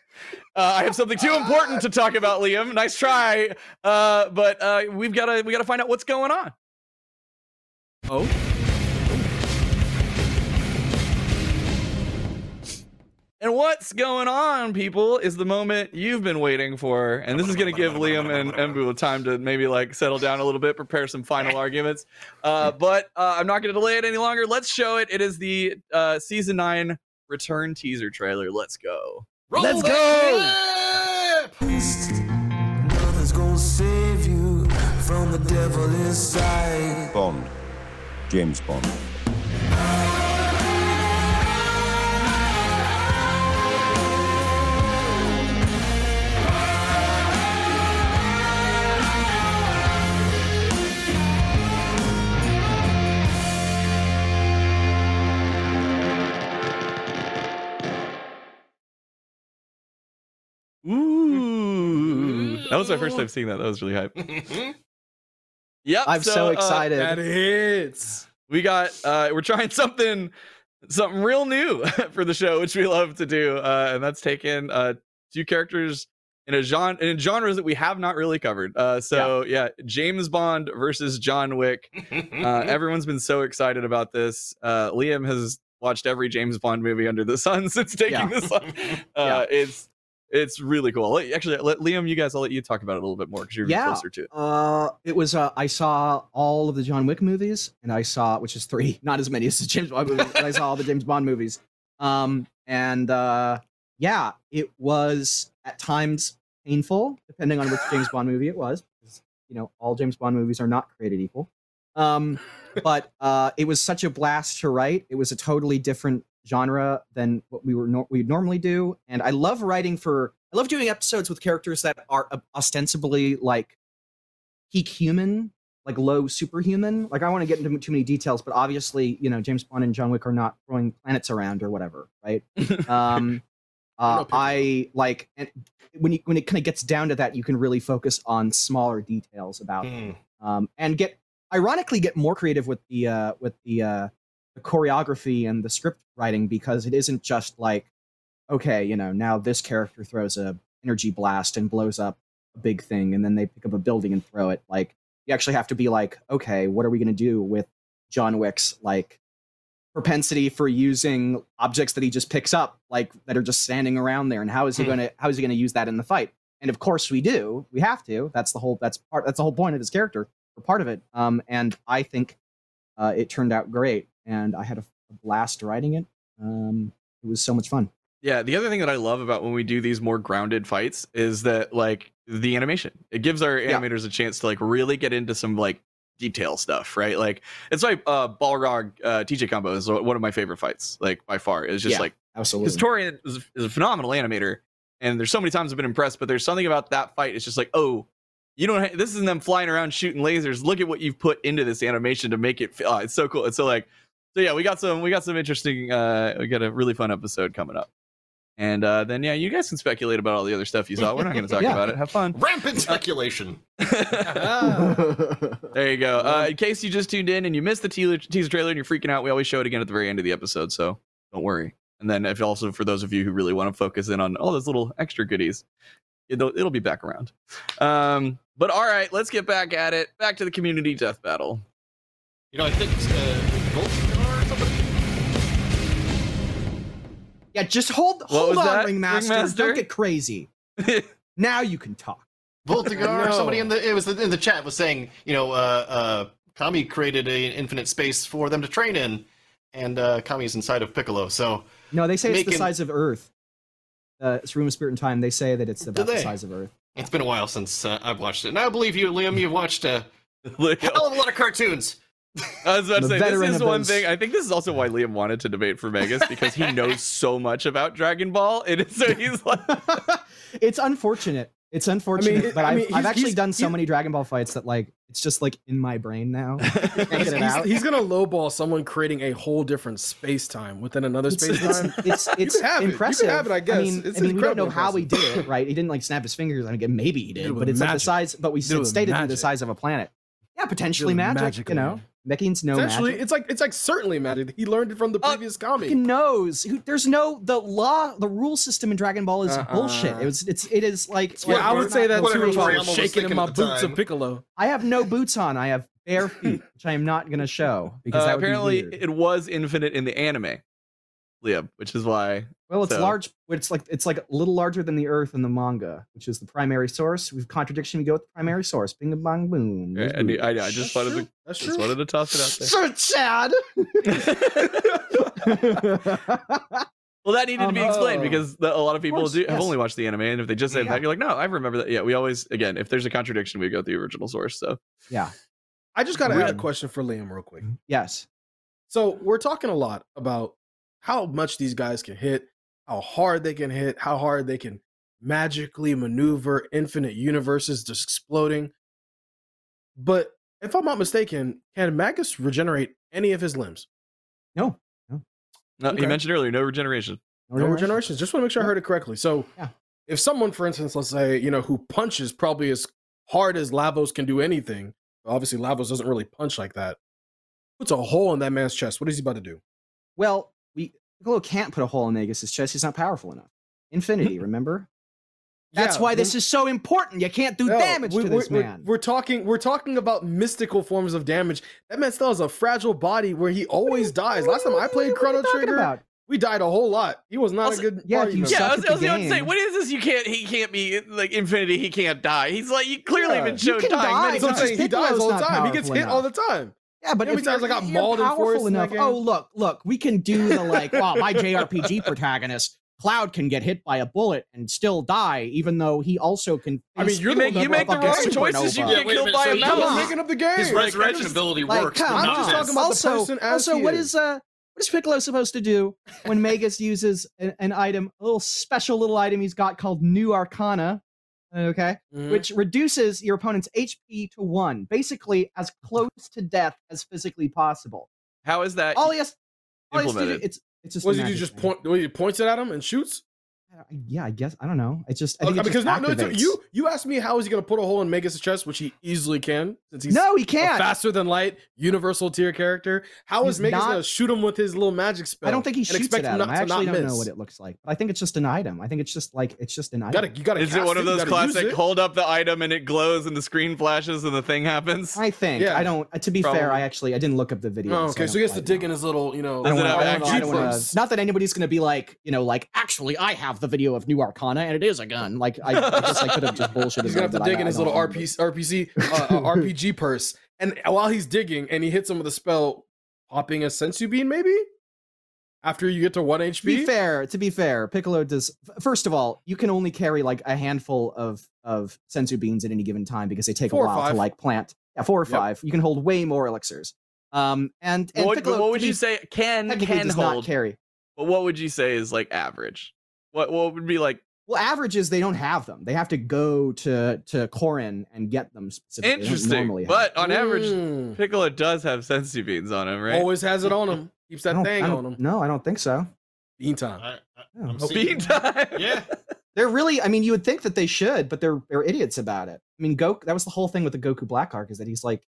uh, I have something too important to talk about, Liam. Nice try. Uh, but uh, we've got to, we got to find out what's going on. oh, And what's going on, people, is the moment you've been waiting for. And this is going to give Liam and Embu time to maybe like settle down a little bit, prepare some final arguments. Uh, but uh, I'm not going to delay it any longer. Let's show it. It is the uh, season nine return teaser trailer. Let's go. Roll Let's go! Nothing's gonna save you from the devil inside. Bond. James Bond. Ooh, that was my first time seeing that. That was really hype. Yep, I'm so, uh, excited. That hits. we got uh we're trying something something real new for the show which we love to do uh and that's taking uh two characters in a genre in genres that we have not really covered uh so yeah, james bond versus john wick uh everyone's been so excited about this uh liam has watched every james bond movie under the sun since taking Yeah. this on uh it's it's really cool actually let liam you guys i'll let you talk about it a little bit more because you're Yeah. closer to it Uh, it was. Uh, I saw all of the John Wick movies, and I saw, which is three, not as many as the James Bond movies. but I saw all the James Bond movies. Um, and uh, yeah, it was at times painful, depending on which James Bond movie it was. Because, you know, all James Bond movies are not created equal. Um, but uh, it was such a blast to write. It was a totally different genre than what we were nor- we'd normally do, and I love writing for. I love doing episodes with characters that are ostensibly like peak human, like low superhuman. Like I want to get into too many details, but obviously, you know, James Bond and John Wick are not throwing planets around or whatever, right? um, uh, I like and when you when it kind of gets down to that, you can really focus on smaller details about Hmm. um, and get ironically get more creative with the uh, with the uh, the choreography and the script writing because it isn't just like okay, you know, now this character throws a energy blast and blows up a big thing, and then they pick up a building and throw it. Like you actually have to be like, okay, what are we going to do with John Wick's like propensity for using objects that he just picks up, like that are just standing around there, and how is he Hmm. going to how is he going to use that in the fight? And of course, we do. We have to. That's the whole. That's part. That's the whole point of his character, or part of it. Um, and I think uh, it turned out great, and I had a, blast writing it. Um, it was so much fun. Yeah, the other thing that I love about when we do these more grounded fights is that like the animation. It gives our Yeah. animators a chance to like really get into some like detail stuff, right? Like it's like uh Balrog uh TJ combo is one of my favorite fights, like by far. It's just Yeah. like Absolutely. because Torian is, is a phenomenal animator, and there's so many times I've been impressed, but there's something about that fight. It's just like, oh, you don't. Ha- this isn't them flying around shooting lasers. Look at what you've put into this animation to make it. Feel, oh, it's so cool. It's so like, so yeah, we got some, we got some interesting. uh We got a really fun episode coming up, and uh then yeah, you guys can speculate about all the other stuff you saw. We're not going to talk Yeah. about it. Have fun. Rampant speculation. There you go. Uh, in case you just tuned in and you missed the teaser, teaser trailer and you're freaking out, we always show it again at the very end of the episode, so don't worry. And then, if also for those of you who really want to focus in on all those little extra goodies, it'll it'll be back around. Um, but all right, let's get back at it. Back to the community death battle. You know, I think uh, yeah, just hold What hold was on, that, Ringmaster. Ringmaster? Don't get crazy. now you can talk. Voltigar, No. somebody in the it was in the chat was saying, you know, uh, uh, Kami created an infinite space for them to train in, and uh, Kami's inside of Piccolo. So No, they say it's the size of Earth. Uh, it's Room of Spirit and Time. They say that it's about the size of Earth. it's been a while since uh, I've watched it, and I believe you, Liam. You've watched uh, a hell of a lot of cartoons. I was about to say this is one thing. I think this is also why Liam wanted to debate for Vegas because he knows so much about Dragon Ball, and so he's like, it's unfortunate. It's unfortunate, it- but I I've, I've actually done so many Dragon Ball fights that like it's just like in my brain now. He's, he's- he's gonna lowball someone creating a whole different space time within another space time. it's, it's can have it. You impressive. have it, I guess. mean, It's I mean we don't know incredibly how he did it, right? He didn't like snap his fingers. I mean, maybe he Did it did, but it's like the size. But we it stated the size of a planet. Yeah, potentially with magic. magic, you know, man. Mekians know Essentially, magic. it's like it's like certainly magic. He learned it from the Uh, previous Kami. Fucking knows. Who- There's no the law. The rule system in Dragon Ball is Uh-uh. bullshit. It was. It's. It is like. Yeah, I would say that too if I Toriyama was was shaking in my boots of Piccolo. I have no boots on. I have bare feet, which I am not going to show because uh, that would apparently be weird. it was infinite in the anime, Liam, which is why well, it's so- large. It's like it's like a little larger than the Earth in the manga, which is the primary source. We've contradiction, we go with the primary source. Bing bang boom. I, There's I, knew- I, I just That's wanted true. to That's just true. wanted to toss it out there. So sad. Well, that needed to be Um, explained oh. because the, a lot of people course, do, have yes. only watched the anime, and if they just say Yeah. that, you're like, no, I remember that. Yeah, we always, again, if there's a contradiction, we go to the original source. So yeah, I just got to add a question for Liam real quick. Yes. So we're talking a lot about how much these guys can hit, how hard they can hit, how hard they can magically maneuver infinite universes just exploding. But if I'm not mistaken, can Magus regenerate any of his limbs? No. no, Okay. you mentioned earlier, no regeneration. No regenerations. Just want to make sure I heard it correctly. So, Yeah. if someone, for instance, let's say, you know, who punches probably as hard as Lavos can do anything, obviously Lavos doesn't really punch like that, puts a hole in that man's chest. What is he about to do? Well, we Piccolo can't put a hole in Magus's chest. He's not powerful enough. Hmm. Infinity, remember? That's Yeah, why this is so important. You can't do No, damage we- to we're, this we're- man. We're, talking. We're talking about mystical forms of damage. That man still has a fragile body where he always dies. Last time I played What are you Chrono Trigger, about? we died a whole lot. He was not Also- a good. yeah, party member. Yeah, I was, I was going to say, what is this? You can't, he can't be like infinity. He can't die. He's like, you clearly Yeah. been You shown dying die, many That's what saying. He dies all the time. He gets powerful hit all the time. Yeah, but You know how if times I got if you're mauled in powerful Forest in enough, oh look, look, we can do the like, wow, my JRPG protagonist Cloud can get hit by a bullet and still die, even though he also can. I mean, you're You make, you make the fucking wrong supernova. choices. You get wait killed by so a he- I'm mouse. making up the game. His Like, resurrection just- ability like, works. come I'm not just talking about the also, person as also, what is. is uh, what is Piccolo supposed to do when Magus uses an, an item, a little special little item he's got called New Arcana? Okay, Mhm. which reduces your opponent's HP to one, basically as close to death as physically possible. How is that All he has, all he has to do, it's it's just. what did you just thing. point? What, he points it at him and shoots? I- Yeah, I guess I don't know. It's just I think Okay, it just because no, no, it's- you you asked me how is he going to put a hole in Magus' chest, which he easily can since he's no, he can't. faster than light universal tier character. How is He's Magus not- going to shoot him with his little magic spell? I don't think he shoots it him at him. not I actually don't know what it looks like, but I think it's just an item. I think it's just like it's just an You item. gotta, you gotta. Is it one of those classic hold up the item and it glows and the screen flashes and the thing happens? I think. Yeah. I don't. uh, To be Probably. fair, I actually I didn't look up the video. Oh, okay, so don't he has to dig in his little, you know. I don't Does it wanna- have I don't wanna- I don't wanna- Jeepers? Not that anybody's going to be like, you know, like actually, I have the video of New Arcana and it is a gun. Like I, I guess I could have just bullshitted. He's gonna have to dig I- in I his little remember. RPC, RPC uh, uh, RPG purse, and while he's digging, and he hits him with a spell, popping a Senzu bean, maybe. After you get to one HP. To be fair, to be fair, Piccolo does. First of all, you can only carry like a handful of of Senzu beans at any given time because they take Four a while to like plant. Yeah, four or Yep. five. You can hold way more elixirs. Um, and and what, Piccolo, what to would be you say can can does not hold? carry. But what would you say is like average? What what would be like Well, averages they don't have them. They have to go to to Korin and get them specifically. Interesting? normally But on average, Mm. Piccolo does have Senzu beans on him, right? always has it on him. Keeps that thing on him. No, I don't think so. Bean time. I, I, Yeah. I'm Bean time. Yeah. They're really. I mean, you would think that they should, but they're they're idiots about it. I mean, Goku. That was the whole thing with the Goku Black arc is that he's like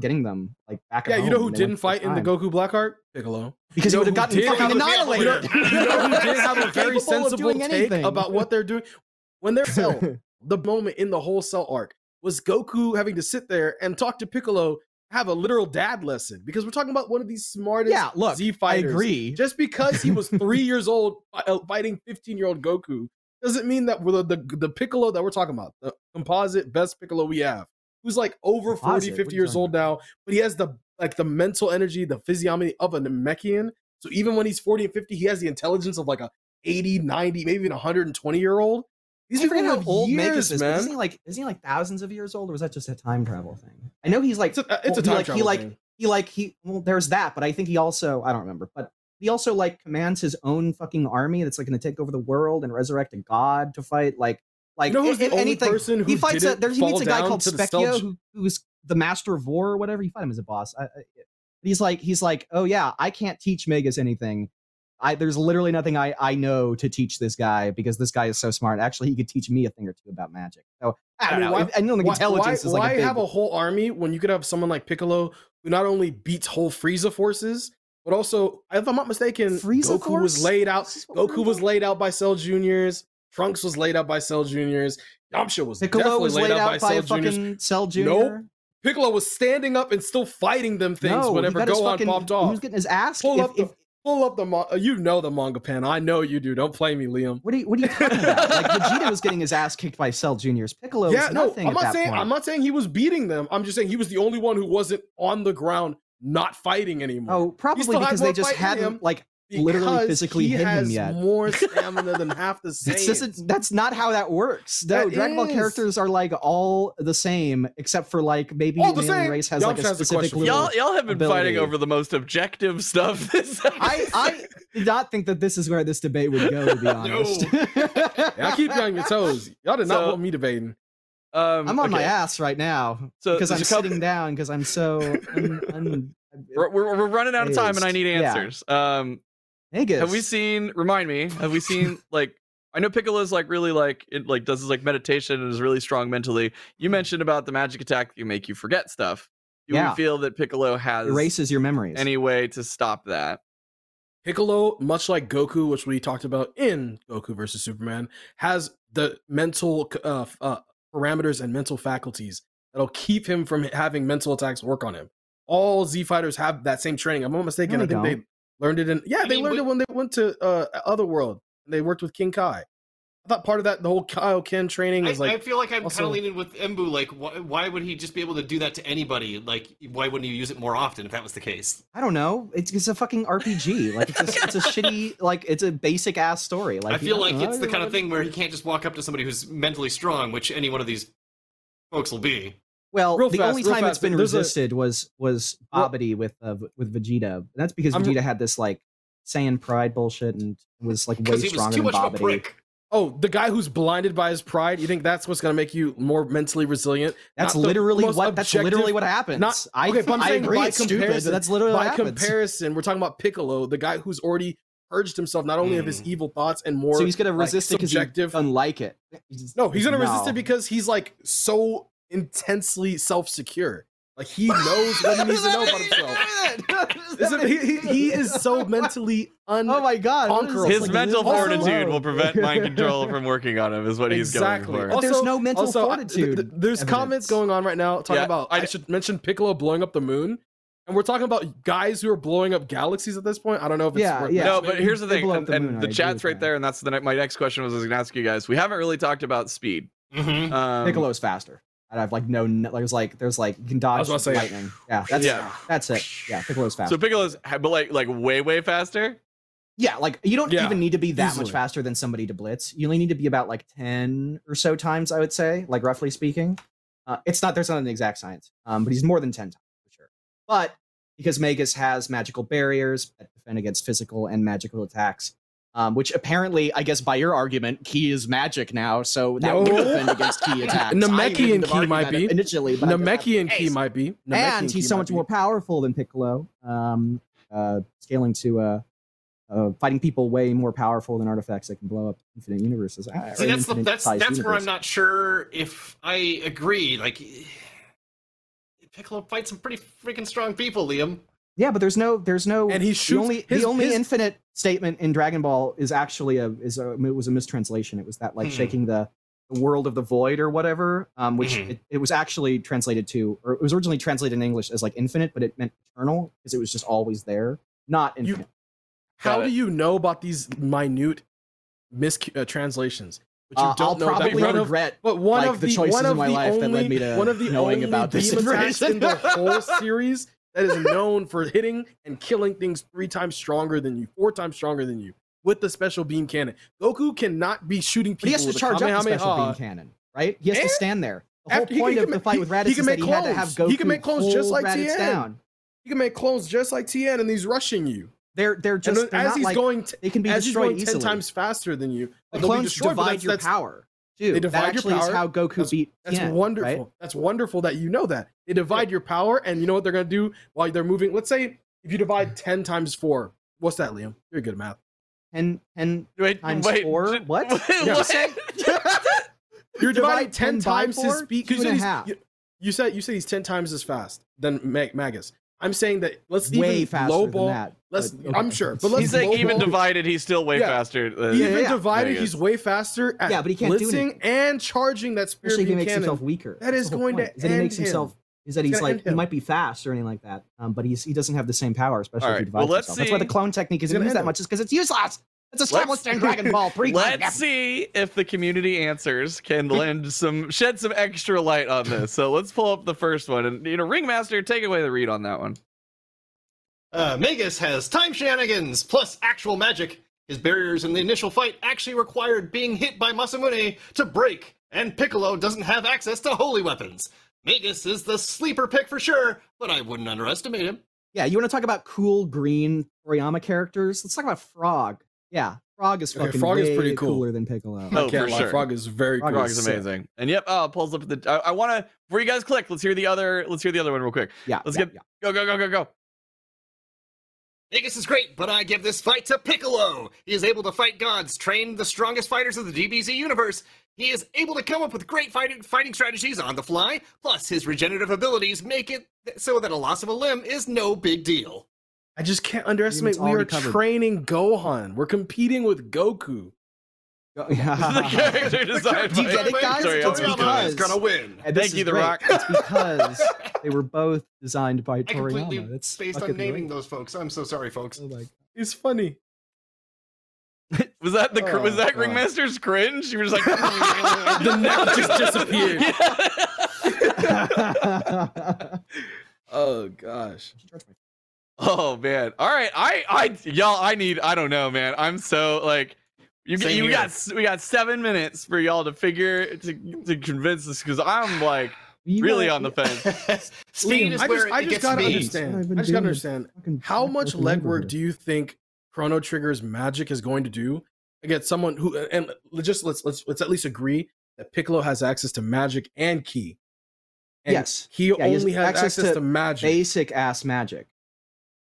getting them like back. Yeah, you know who when they went didn't the fight in the Goku Black Arc? Piccolo. because You he would have gotten fucking annihilated. You know, who did have a very sensible take anything. about what they're doing when they're cell. the moment in the whole cell arc was Goku having to sit there and talk to Piccolo, have a literal dad lesson because we're talking about one of these smartest yeah, look, Z I fighters. agree. Just because he was three years old uh, fighting 15 year old Goku doesn't mean that the, the the Piccolo that we're talking about, the composite best Piccolo we have, who's like over 40, Composite? What 50 years old now, but he has the like the mental energy, the physiognomy of a Namekian. So even when he's 40 and 50, he has the intelligence of like a 80, 90, maybe even 120 year old. These I forget how old years, Magus is. man. Isn't he like isn't he like thousands of years old, or was that just a time travel thing? I know he's like It's a, uh, it's a well, he time like- he travel like- thing. he like he well there's that but i think he also i don't remember but he also like commands his own fucking army that's like going to take over the world and resurrect a god to fight like like you know who's if, the if only anything person who he fights a there's he meets a guy called Spekkio who, who's the master of war or whatever you fight him as a boss I, I, he's like he's like oh yeah i can't teach Magus anything I, there's literally nothing I, I know to teach this guy because this guy is so smart. Actually, he could teach me a thing or two about magic. So I I don't mean, know. why- I don't think why, intelligence why, is like why a big, have a whole army when you could have someone like Piccolo who not only beats whole Frieza forces, but also, if I'm not mistaken, Frieza Goku was laid out. This is what we're Goku was laid out by Cell Juniors. Trunks was laid out by Cell Juniors. Yamcha was Piccolo definitely was laid, laid out, out by Cell Juniors. fucking Cell Nope. Piccolo was standing up and still fighting them things no, whenever Gohan fucking, popped off. getting his ass. Pull if, up the, if, pull up the, ma- uh, you know the manga pen. I know you do. Don't play me, Liam. what are you what are you talking about? like Vegeta was getting his ass kicked by Cell Juniors. Piccolo yeah, no, nothing I'm not saying point. I'm not saying he was beating them. I'm just saying he was the only one who wasn't on the ground, not fighting anymore. oh, probably because they just fight in hadn't him. like literally physically he hit him has yet. more stamina than half the That's Saiyans. that's not how that works. No, That Dragon Ball characters are like all the same, except for like maybe All an the alien same. race has Yamcha like a has a specific Y'all, y'all have been fighting over the most objective stuff. This I I did not think that this is where this debate would go. To be honest, I'll keep you on your toes. Y'all did not So- want me debating. Um, I'm on my ass right now So because I'm there's couple- sitting down because I'm so. Un, un, We're, we're, we're running out of time, and I need Yeah. answers. Um, Vegas. have we seen? Remind me. Have we seen like? I know Piccolo's like really like it like does his like meditation and is really strong mentally. You mentioned about the magic attack that you make you forget stuff. Do Yeah. we feel that Piccolo has erases your memories? any way to stop that? Piccolo, much like Goku, which we talked about in Goku versus Superman, has the mental uh, uh, parameters and mental faculties that'll keep him from having mental attacks work on him. All Z fighters have that same training. I'm not mistaken. No, I they think they don't. learned it in yeah, I they mean, learned but- it when they went to uh, Otherworld and they worked with King Kai. I thought part of that the whole Kaio-ken training I, is like I feel like I'm kind of leaning with Embu. Like, why, why would he just be able to do that to anybody? Like, why wouldn't he use it more often if that was the case? I don't know. It's, it's a fucking RPG. Like it's a, it's a shitty like it's a basic ass story. Like I feel like it's the kind of thing where he can't just walk up to somebody who's mentally strong, which any one of these folks will be. Well, Real the fast, only real time it's been there's a- resisted was was Well- Babidi with uh, with Vegeta. That's because I'm- Vegeta had this like Saiyan pride bullshit and was like way Because he was stronger too than much of a Babidi. prick. Oh, the guy who's blinded by his pride. You think that's what's going to make you more mentally resilient? That's Not literally what. That's literally what happens. not- I, okay, but I'm I saying agree. by It's stupid, but comparison- that's literally by comparison, we're talking about Piccolo, the guy who's already purged himself not only of his Mm. evil thoughts and more. so he's gonna like, resist it because he subjective. doesn't it. No, he's gonna resist it because he's like so intensely self-secure. Like he knows what he needs to know about himself. Is it- he, he, he is so mentally un. Oh my god! what is Conquerable. His like, mental live Also- fortitude low? will prevent mind control from working on him. Is what he's exactly. going But for. there's no mental also, fortitude th- th- there's evidence. comments going on right now talking Yeah, about. I- I, should mention Piccolo blowing up the moon, and we're talking about guys who are blowing up galaxies at this point. I don't know if it's Yeah, worth yeah. no, but here's the thing, and, the and moon, the chat's right that. there, and that's the my next question was I was going to ask you guys. We haven't really talked about speed. Mm-hmm. Um, Piccolo's faster. And I've like no, no there's like there's like you can dodge was about to say- lightning. Yeah, that's Yeah. that's it. Yeah, Piccolo's fast. So Piccolo's, ha- but like like way way faster. yeah, like you don't Yeah, even need to be that easily. much faster than somebody to blitz. You only need to be about like ten or so times, I would say, like roughly speaking. Uh, it's not there's not an exact science, um, but he's more than ten times for sure. But because Magus has magical barriers that defend against physical and magical attacks. Um, which apparently, I guess, by your argument, ki is magic now, so that would No. defend against ki attacks. Namekian ki might be. initially, but I guess that's the Namekian ki case. might be. and Namekian ki he's so much be. more powerful than Piccolo. Um, uh, scaling to uh, uh, fighting people way more powerful than artifacts that can blow up infinite universes. uh, See, or that's the, infinite that's sized that's where I'm not sure if I agree. Like, Piccolo fights some pretty freaking strong people, Liam. Yeah, but there's no, there's no, And he the only, his- the only his- infinite statement in Dragon Ball is actually a is a it was a mistranslation. It was that like Hmm. shaking the, the world of the void or whatever, um, which Mhm. it, it was actually translated to, or it was originally translated in English as like infinite, but it meant eternal because it was just always there, not You- infinite. How do you know about these minute mis uh, translations? But you Uh, don't I'll know probably that one of regret But one like, of the the, choices one in of my the life that led me to one of the knowing only about this information. in the whole series that is known for hitting and killing things three times stronger than you, four times stronger than you, with the special beam cannon. Goku cannot be shooting But he has to with charge up the special beam cannon, right? He has to stand there. The whole after- he point can of the fight he- with he Raditz can is that he had to have. Goku He can make clones just like Raditz Tien. down. He can make clones just like Tien, and he's rushing you. They're they're just they're as he's like going, t- they can be as he's destroyed going ten times faster than you, the clones divide your that's- power. Too. They divide that your actually is power. how Goku That's- beat That's Tien, wonderful. right? That's wonderful that you know that. They divide your power, and you know what they're gonna do while they're moving. Let's say if you divide ten times four, what's that, Liam? You're good at math. And and Wait, Times wait, four? j- What? Wait, Yeah. what? You're Divide dividing ten 10 by times his four? speed. Two You said, and a he's, half. you, you said you said he's ten times as fast than Mag- Magus. I'm saying that let's way even faster low than ball. that. Let's. but okay. I'm sure, but let's He's saying low even divided, he's still way Yeah. faster. Than, Yeah, Even yeah. divided, Vegas. he's way faster at Yeah, but he can't do blitzing anything. and charging that spear Especially if he makes cannon. himself weaker. That's is the whole going to point, is that he end makes him. himself is that It's he's like he might be fast or anything like that, um, but he's he doesn't have the same power, especially All if he right, well, divides let's himself. That's why the clone technique isn't gonna used that end much, is because it's useless. It's a established in Dragon Ball pre. Let's see if the community answers can lend some shed some extra light on this. So let's pull up the first one, and you know, Ringmaster, take away the read on that one. Uh, Magus has time shenanigans plus actual magic. His barriers in the initial fight actually required being hit by Masamune to break, and Piccolo doesn't have access to holy weapons. Magus is the sleeper pick for sure, but I wouldn't underestimate him. Yeah, you want to talk about cool green Toriyama characters? Let's talk about Frog. Yeah, Frog is Okay, fucking Frog is pretty cool. cooler than Piccolo. I Oh, can't for lie, sure. Frog is very Frog cool. Frog is sick. amazing. And yep, oh, pulls up the. I, I want to before you guys click. Let's hear the other. Let's hear the other one real quick. Yeah, Let's yeah, get yeah. go go go go go. Magus is great, but I give this fight to Piccolo. He is able to fight gods, train the strongest fighters of the DBZ universe. He is able to come up with great fighting, fighting strategies on the fly. Plus, his regenerative abilities make it so that a loss of a limb is no big deal. I just can't underestimate. We are covered. training Gohan. We're competing with Goku. Go- This is the character design. Do you get it, guys? Toriyama. It's because- is gonna win. And Thank you, The great. Rock. It's because they were both designed by I completely Toriyama. That's spaced fucking on naming great. those folks. I'm so sorry, folks. Oh my He's funny. Was that the cr- oh, was Oh, that God. Ringmaster's cringe? You were just like The neck just disappeared. God. Oh gosh. Oh man. All right. I I y'all I need I don't know, man. I'm so like you Same you got we got 7 minutes for y'all to figure to to convince us cuz I'm like You really gotta- on the fence. Speed Liam, is I where just, I just gotta me. Understand. I just gotta understand how much with the legwork do you think Chrono Trigger's magic is going to do against someone who and just let's let's let's at least agree that Piccolo has access to magic and ki. And Yes. he Yeah, he has only has access access, to to, magic. basic ass magic.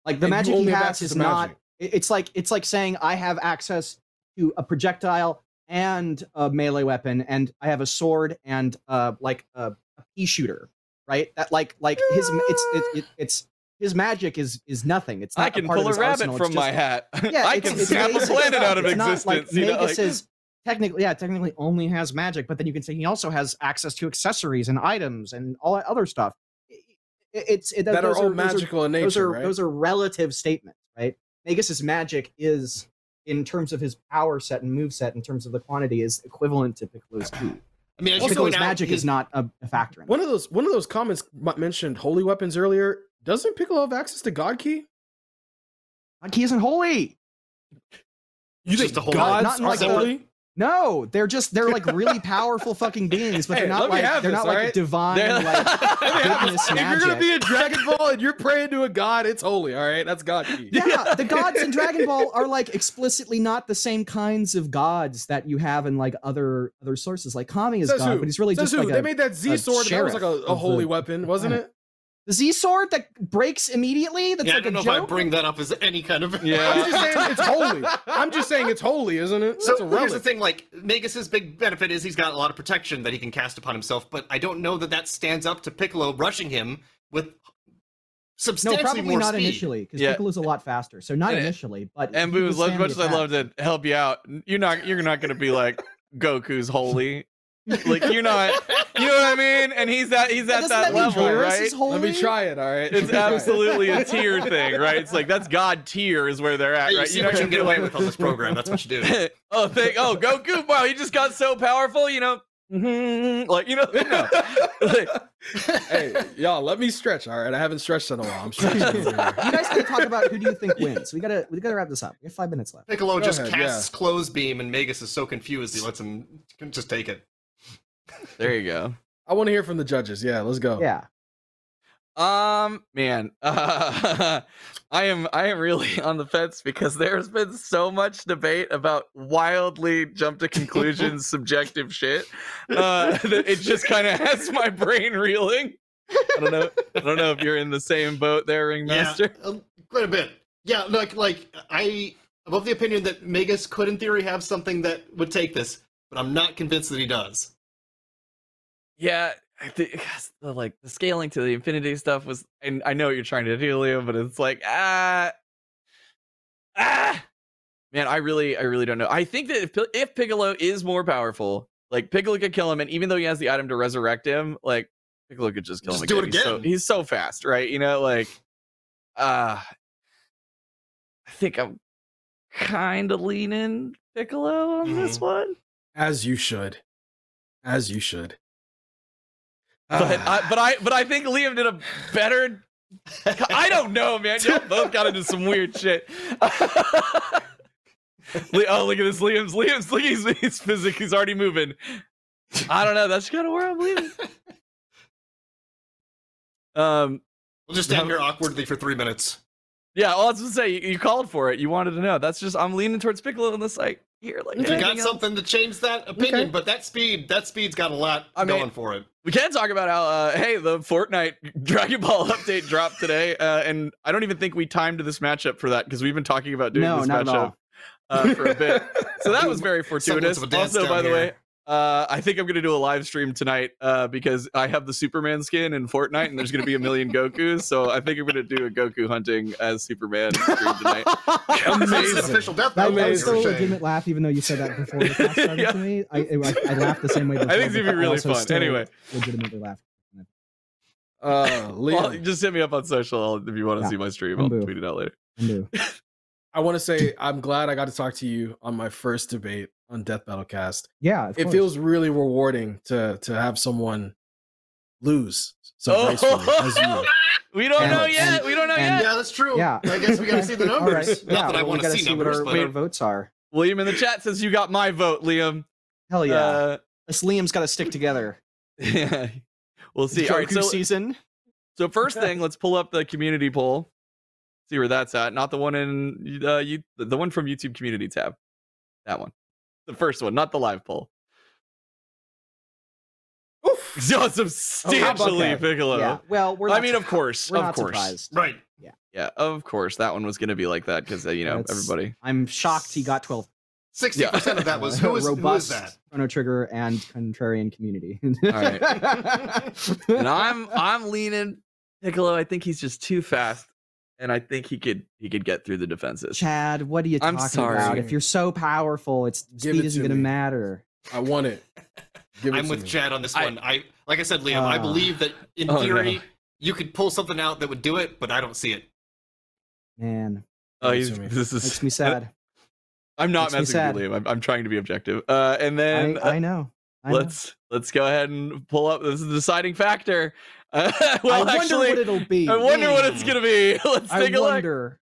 Like the And magic he only has is not. magic. It's like it's like saying I have access to a projectile and a melee weapon, and I have a sword and uh like a, a pea shooter, right? That like like his it's it, it, it's his magic is is nothing. It's not I a can part of pull a rabbit arsenal, it's from my hat. Yeah, I it's- can it's snap a planet out of It's not existence. like you know, Magus like- is technically, yeah, technically only has magic, but then you can say he also has access to accessories and items and all that other stuff. It- it's it, that are those all those magical in nature, those are right? those are relative statements, right? Magus's magic is in terms of his power set and move set, in terms of the quantity, is equivalent to Piccolo's ki. I mean, Piccolo's magic his- is not a, a factor. In it. one of those one of those comments mentioned holy weapons earlier. Doesn't Piccolo have access to God Ki? God ki isn't holy. You Just think a holy- gods Not in are like a- holy? No, they're just they're like really powerful fucking beings, but Hey, they're not like they're this, not like alright? divine They're- like goodness if you're gonna be a Dragon Ball and you're praying to a god, it's holy. All right, that's God Ki. yeah, the gods in Dragon Ball are like explicitly not the same kinds of gods that you have in like other other sources. Like Kami is Says god, who? but he's really Says just who? like they a, made that Z sword. That was like a, a holy the weapon, wasn't it? The Z sword that breaks immediately. That's yeah, like I don't a know if. I bring that up as any kind of. Yeah. I'm just saying it's holy. I'm just saying it's holy, isn't it? So That's a here's the thing: like Magus's big benefit is he's got a lot of protection that he can cast upon himself, but I don't know that that stands up to Piccolo rushing him with no, probably not speed. initially because Yeah. Piccolo's a lot faster. So not And- initially, but and he Boo, as much as I love to help you out, you're not you're not gonna be like Goku's holy. Like you're not you know what I mean? And he's at he's at that, that level, right? Let me try it. All right. It's absolutely a tier thing, right? It's like that's God tier is where they're at, You right? see You're what not you can get away with on this program. That's what you do. oh, thank oh Goku! Wow, he just got so powerful, you know. mhm, Like you know, no. Like, hey, y'all, let me stretch. All right, I haven't stretched in a while. I'm stretching. You guys gotta talk about who do you think wins. We gotta we gotta wrap this up. We have five minutes left. Piccolo Go just ahead, casts clothes beam, and Magus is so confused he lets him just take it. There you go. I want to hear from the judges. Yeah, let's go. Yeah. Um, man, uh, I am I am really on the fence because there's been so much debate about wildly jump to conclusions, subjective shit. Uh, that it just kind of has my brain reeling. I don't know. I don't know if you're in the same boat there, Ringmaster. Yeah, uh, quite a bit. Yeah, like like I I'm of the opinion that Magus could, in theory, have something that would take this, but I'm not convinced that he does. Yeah, I think the, like the scaling to the infinity stuff was, and I know what you're trying to do, Leo, but it's like ah, ah, man, I really, I really don't know. I think that if if Piccolo is more powerful, like Piccolo could kill him, and even though he has the item to resurrect him, like Piccolo could just kill Just him do again. it He's so, again. he's so fast, right? You know, like, uh I think I'm kind of leaning Piccolo on this Mm-hmm. one. As you should. As you should. But Ah. I, but I but I think Liam did a better I don't know, man. Y'all both got into some weird shit. Oh, look at this. Liam's Liam's look, he's he's physic, he's already moving. I don't know. That's kind of where I'm leaning. Um, We'll just stand here awkwardly for three minutes. yeah, well, I was gonna say you, you called for it. You wanted to know. That's just I'm leaning towards Piccolo in this like here, like You anything got else. something to change that opinion, Okay. but that speed, that speed's got a lot I mean- going for it. We can talk about how, uh, hey, the Fortnite Dragon Ball update dropped today, uh, and I don't even think we timed this matchup for that because we've been talking about doing No, this matchup uh, for a bit. So that was very fortuitous. of Also, down by the here. way, uh, I think I'm going to do a live stream tonight uh, because I have the Superman skin in Fortnite, and there's going to be a million Gokus. So I think I'm going to do a Goku hunting as Superman stream tonight. That's an Amazing. official death That, that was still a legitimate laugh, even though you said that before the started Yeah. to me. I, I, I laughed the same way. I think before, it's gonna be really fun. Anyway. legitimately laughed. Uh, Well, just hit me up on social I'll- if you want to Yeah. see my stream. I'll tweet it out later. I want to say I'm glad I got to talk to you on my first debate on Death Battle Cast. Yeah, of it course. feels really rewarding to to have someone lose so Oh. as you. We don't And- know yet. and- we don't know and- yet. Yeah, that's true. Yeah. I guess we gotta see the numbers. right. Not Yeah, that I well, we want to gotta see see what our, but our votes are. William in the chat says you got my vote, Liam. Hell yeah. Uh, This Liam's got to stick together. yeah. We'll see. All right, so, season. so first thing, let's pull up the community poll. See where that's at. Not the one in uh, you, the one from YouTube Community tab. That one, the first one, not the live poll. Oof. So substantially that? Piccolo. Yeah. Well, we're. I Not mean, of course, we're of not course. surprised. right. Yeah, yeah, of course, that one was going to be like that because uh, you know That's- everybody. I'm shocked he got 12. Sixty percent of that was who is who is robust that? Chrono Trigger and Contrarian community. right. and I'm I'm leaning Piccolo. I think he's just too fast, and I think he could he could get through the defenses. Chad, what are you I'm talking sorry. about? If you're so powerful, it's Give speed it isn't to going to matter. I want it. Give it I'm to with me. Chad on this one. I like I said, Liam. I Ah. believe that in Oh, no. theory you could pull something out that would do it, but I don't see it. Man, Oh, Give he's, me. this is makes me sad. I'm not Makes me messing with you, Liam. I'm, I'm trying to be objective. Uh, and then I, I know. I know. let's let's go ahead and pull up. This is the deciding factor. Uh, well, I wonder actually, what it'll be. I wonder what it's Hmm. gonna be. Let's take a wonder.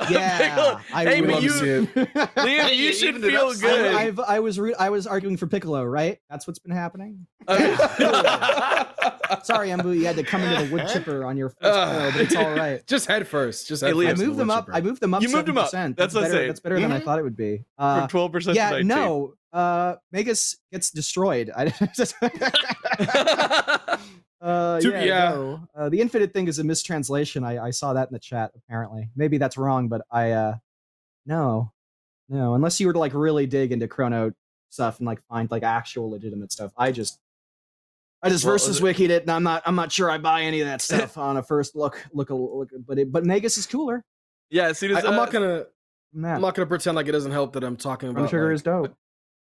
look. Take a Yeah. I hey, would but love to you, see it. Liam, you you should evened it feel good. I, I've, I was re- I was arguing for Piccolo, right? That's what's been happening. Sorry, Embu, you had to come into the wood chipper on your first Uh, throw, but it's all right. Just head first. Just Hey, head Liam, I first. moved them up. I moved them up. You moved them up. 7%. That's what I'm better. saying. That's better than I Mhm. thought it would be. From Uh, twelve percent. yeah, to 19. no. Uh, Magus gets destroyed. I, uh, yeah, yeah. no. Uh, the infinite thing is a mistranslation. I, I saw that in the chat. Apparently, maybe that's wrong, but I uh, no, no. Unless you were to like really dig into Chrono stuff and like find like actual legitimate stuff. I just, I just Well, versus wikied it, and I'm not, I'm not sure I buy any of that stuff on a first look. Look, look, but it, but Magus is cooler. yeah, soon I, uh, not gonna. that. I'm not gonna pretend like it doesn't help that I'm talking about Trigger like, is dope.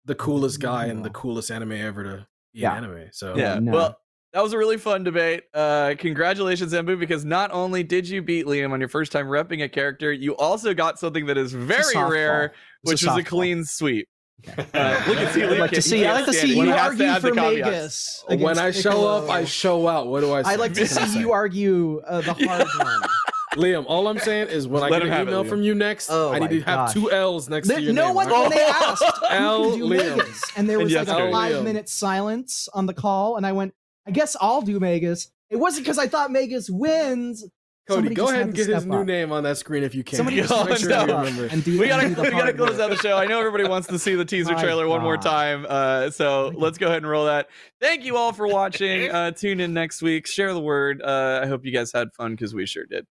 The coolest guy and the coolest anime ever to be Yeah. an anime. So Yeah. no. Well, that was a really fun debate. Uh, congratulations, Embu, because not only did you beat Liam on your first time repping a character, you also got something that is very rare, It's which was a softball. clean sweep. Uh, look at see, I'd like to see. I like to see you argue for Magus. when I show up, I show out. What do I say? I like to What can I see you argue uh, the hard one. Liam, all I'm saying is when I get an have it, email from you next, Oh I need my to have two L's next There- to your no name. one right? when they asked L. do Liam. Magus, and there And was like yesterday. a five minute silence on the call, and I went, I guess I'll do Magus. It wasn't because I thought Magus wins. Cody, Somebody go ahead and get his step new name on that screen if you can. Somebody Just Just make make sure sure you you remember. And do, we gotta and do we gotta close out the show. I know everybody wants to see the teaser My trailer one more time. Uh, so let's go ahead and roll that. Thank you all for watching. Uh, tune in next week. Share the word. Uh, I hope you guys had fun because we sure did.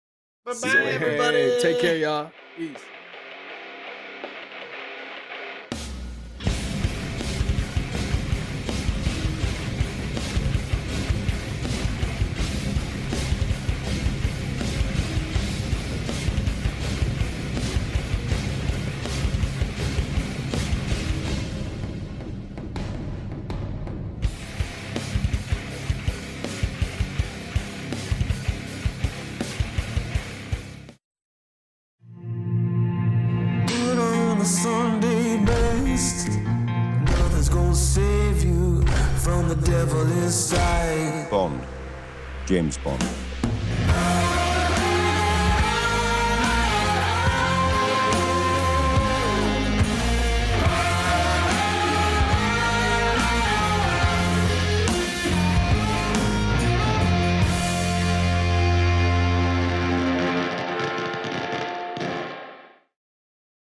Bye See bye, you later. Hey, take care, y'all. Peace.